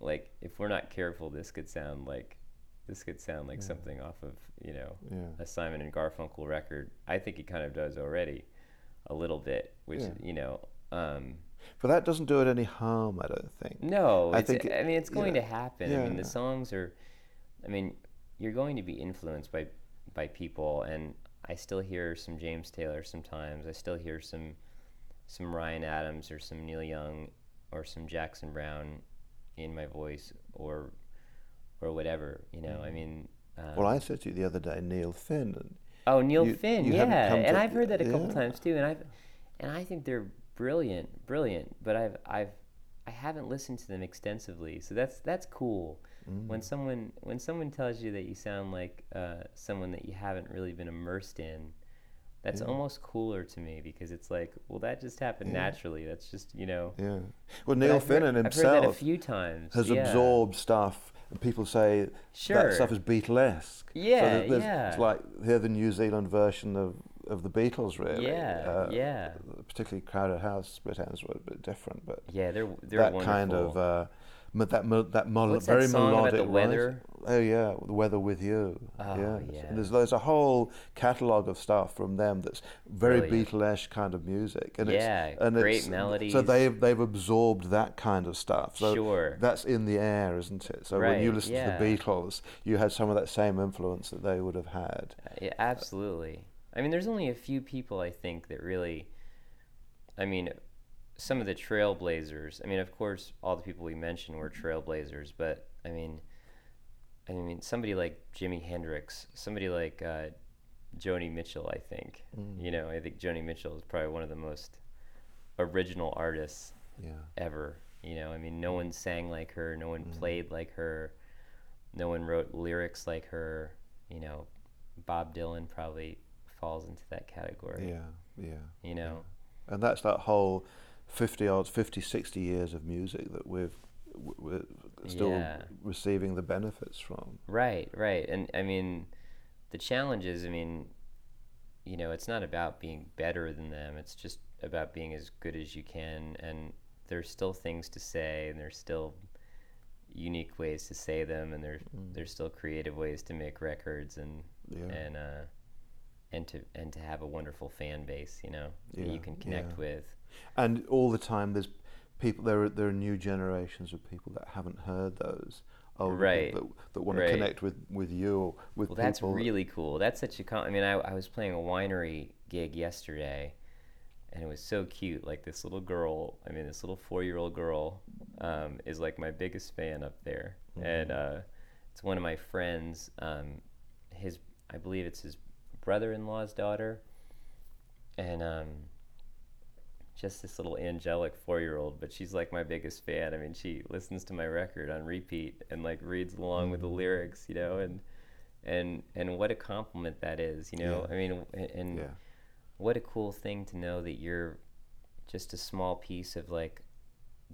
like if we're not careful, this could sound like this could sound like something off of you know Yeah. a Simon and Garfunkel record. I think it kind of does already, a little bit, which Yeah. you know. Um, But that doesn't do it any harm, I don't think. no, I think it- I mean it's going yeah, to happen. I mean yeah. the songs are, I mean you're going to be influenced by by people, and I still hear some James Taylor sometimes. I still hear some some Ryan Adams or some Neil Young or some Jackson Browne in my voice or or whatever. You know, I mean. Um, Well, I said to you the other day, Neil Finn, and Oh, Neil You- Finn, you yeah, come and to- I've heard that a couple yeah. times too, and I've and I think they're brilliant, brilliant. But I've I've I haven't listened to them extensively, so that's that's cool. Mm. When someone when someone tells you that you sound like uh, someone that you haven't really been immersed in, that's almost cooler to me because it's like, well, that just happened naturally. That's just you know. yeah. Well, Neil I've Finn heard, and I've heard that a himself few times. has yeah. absorbed stuff, people say Sure. that stuff is Beatlesque. Yeah, so there's- yeah. It's like they're the New Zealand version of, of the Beatles, really. Yeah, Uh, yeah. Particularly Crowded House, Split Enz were a bit different, but Yeah, they're they're that wonderful. kind of uh, that that mel- What's that very song about melodic the weather? Oh yeah, the weather with you. Ah, oh, yes. yeah. There's there's a whole catalogue of stuff from them that's very Brilliant. Beatlesque kind of music. And Yeah, it's, and great it's, So they've they've absorbed that kind of stuff. So Sure. that's in the air, isn't it? So when you listen yeah. to the Beatles, you had some of that same influence that they would have had. Uh, yeah, absolutely. I mean, there's only a few people I think that really. I mean, some of the trailblazers. I mean, of course, all the people we mentioned were mm-hmm. trailblazers, but I mean, I mean, somebody like Jimi Hendrix, somebody like uh, Joni Mitchell. I think. Mm. You know, I think Joni Mitchell is probably one of the most original artists Yeah. ever. You know, I mean, no mm. one sang like her, no one mm-hmm. played like her. no one wrote lyrics like her. You know, Bob Dylan probably falls into that category. Yeah, yeah. You know, And that's that whole 50 odd, 50, 60 years of music that we've we're still Yeah. receiving the benefits from. Right, right. And I mean, the challenge is, I mean, you know, it's not about being better than them. It's just about being as good as you can. And there's still things to say, and there's still unique ways to say them, and there's there's still creative ways to make records, and Yeah. and uh, and to and to have a wonderful fan base, you know, that you can connect yeah. with. And all the time, there's people. There are there are new generations of people that haven't heard those. older Right, That, that want right. to connect with with you or with Well, that's people. that- really cool. That's such a con- I mean, I, I was playing a winery gig yesterday, and it was so cute. Like this little girl, I mean, this little four-year-old girl, um, is like my biggest fan up there, and uh, it's one of my friends. Um, his, I believe it's his brother-in-law's daughter, and um, just this little angelic four-year-old. But she's like my biggest fan. I mean, she listens to my record on repeat and like reads along with the lyrics, you know, and and and what a compliment that is, you know. Yeah. I mean, and, and Yeah. what a cool thing to know that you're just a small piece of like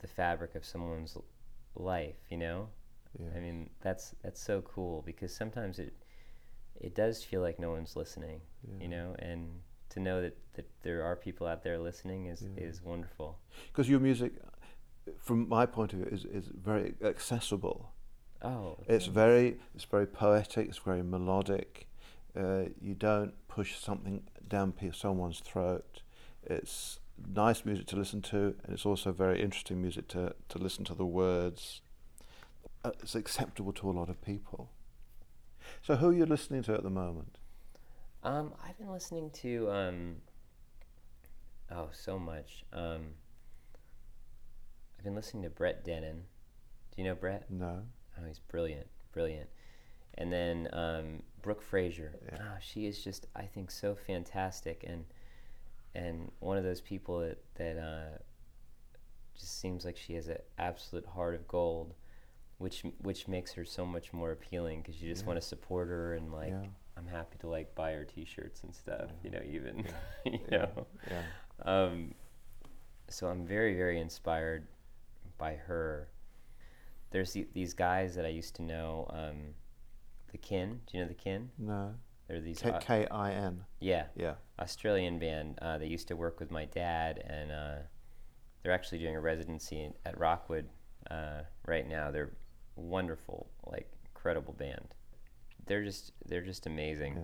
the fabric of someone's life, you know. Yeah. I mean, that's that's so cool because sometimes it it does feel like no one's listening, you know, and to know that, that there are people out there listening is, is wonderful. Because your music, from my point of view, is, is very accessible. Oh, It's very it's very poetic. It's very melodic. Uh, you don't push something down someone's throat. It's nice music to listen to, and it's also very interesting music to, to listen to the words. Uh, it's acceptable to a lot of people. So, who are you listening to at the moment? Um, I've been listening to um, oh so much. Um, I've been listening to Brett Dennen. Do you know Brett? No. Oh, he's brilliant, brilliant. And then um, Brooke Fraser. Yeah. Oh, she is just I think so fantastic and and one of those people that that uh, just seems like she has an absolute heart of gold, which which makes her so much more appealing because you just Yeah. want to support her and like Yeah. I'm happy to like buy her T-shirts and stuff. You know, even [LAUGHS] you Yeah. know. Yeah. Um, so I'm very, very inspired by her. There's the, these guys that I used to know, um, the Kin. Do you know the Kin? No. They're these, K K I N. yeah, Yeah. Australian band. Uh, they used to work with my dad, and uh, they're actually doing a residency in, at Rockwood uh, right now. They're wonderful, like incredible band. They're just they're just amazing.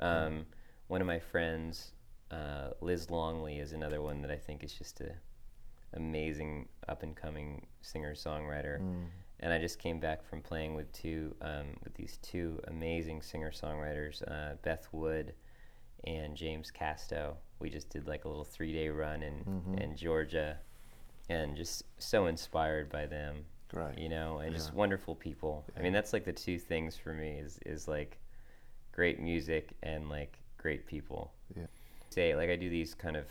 Yeah. Um, one of my friends, uh, Liz Longley, is another one that I think is just a amazing up and coming singer songwriter. Mm. And I just came back from playing with two um, with these two amazing singer songwriters, uh, Beth Wood and James Casto. We just did like a little three day run in Mhm. in Georgia, and just so inspired by them Great. you know, and just wonderful people. I mean, that's like the two things for me is is like great music and like great people. Yeah. Say like I do these kind of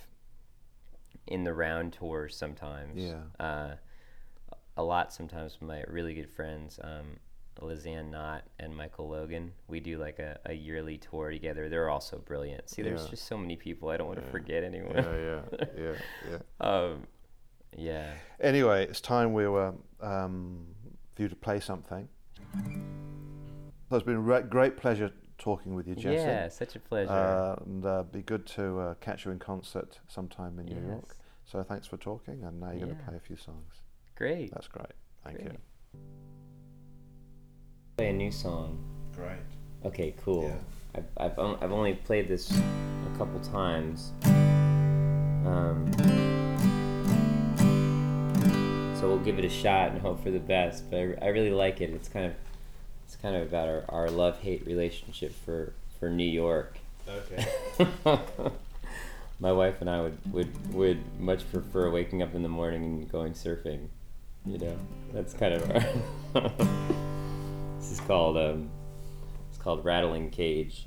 in the round tours sometimes. Yeah. Uh, a lot sometimes with my really good friends, um, Lizanne Knott and Michael Logan. We do like a, a yearly tour together. They're also brilliant. See, there's Yeah. just so many people. I don't want to forget anyone. Yeah, yeah, yeah, [LAUGHS] yeah. um, yeah. Anyway, it's time we were um, for you to play something. So it's been a re- great pleasure talking with you, Jesse. Yeah, such a pleasure. Uh, and uh, be good to uh, catch you in concert sometime in New York. So thanks for talking, and now you're going to play a few songs. Great. That's great. Thank Great. you. Play a new song. Great. Okay, cool. Yeah. I've, I've, on- I've only played this a couple times. Um, so we'll give it a shot and hope for the best. But I, I really like it. It's kind of it's kind of about our, our love hate relationship for, for New York. Okay. [LAUGHS] My wife and I would, would would much prefer waking up in the morning and going surfing. You know, that's kind of our. [LAUGHS] this is called um, it's called rattling cage.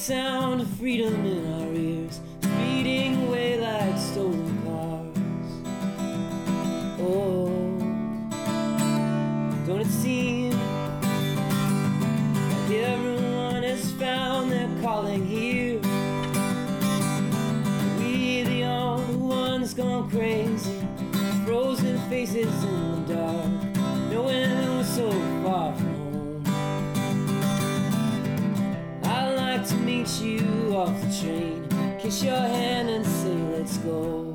Sound of freedom in our ears, speeding away like stolen cars. Oh, don't it seem like everyone has found their calling here? We the only ones gone crazy, frozen faces you off the train, kiss your hand and say let's go.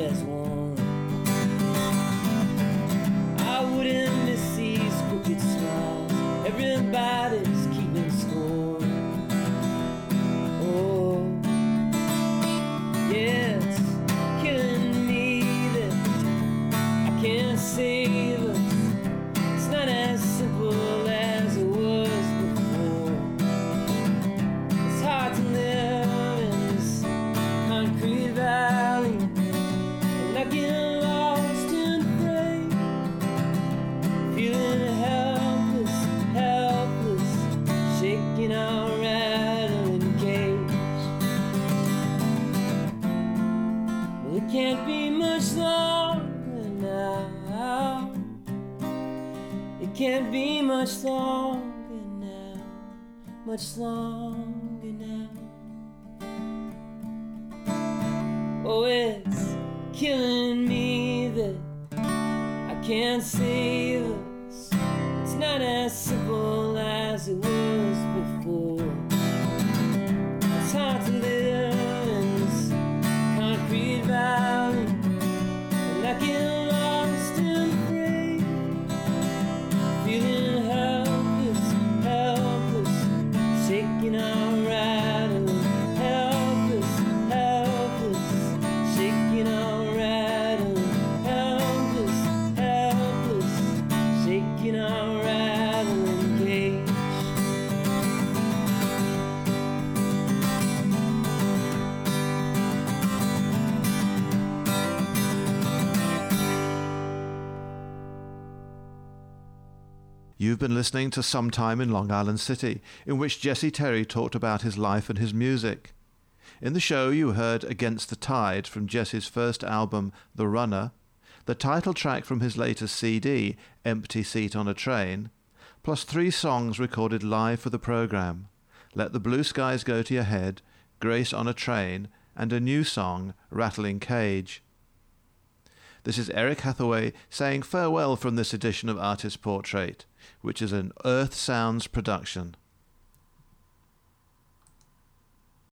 As warm. I wouldn't miss these crooked smiles. Everybody's keeping score. Oh, yeah, it's killing me that I can't save listening to Sometime in Long Island City, in which Jesse Terry talked about his life and his music. In the show, you heard Against the Tide from Jesse's first album, The Runner, the title track from his latest CD, Empty Seat on a Train, plus three songs recorded live for the program Let the Blue Skies Go to Your Head, Grace on a Train, and a new song, Rattling Cage. This is Eric Hathaway saying farewell from this edition of Artist Portrait, which is an Earth Sounds production.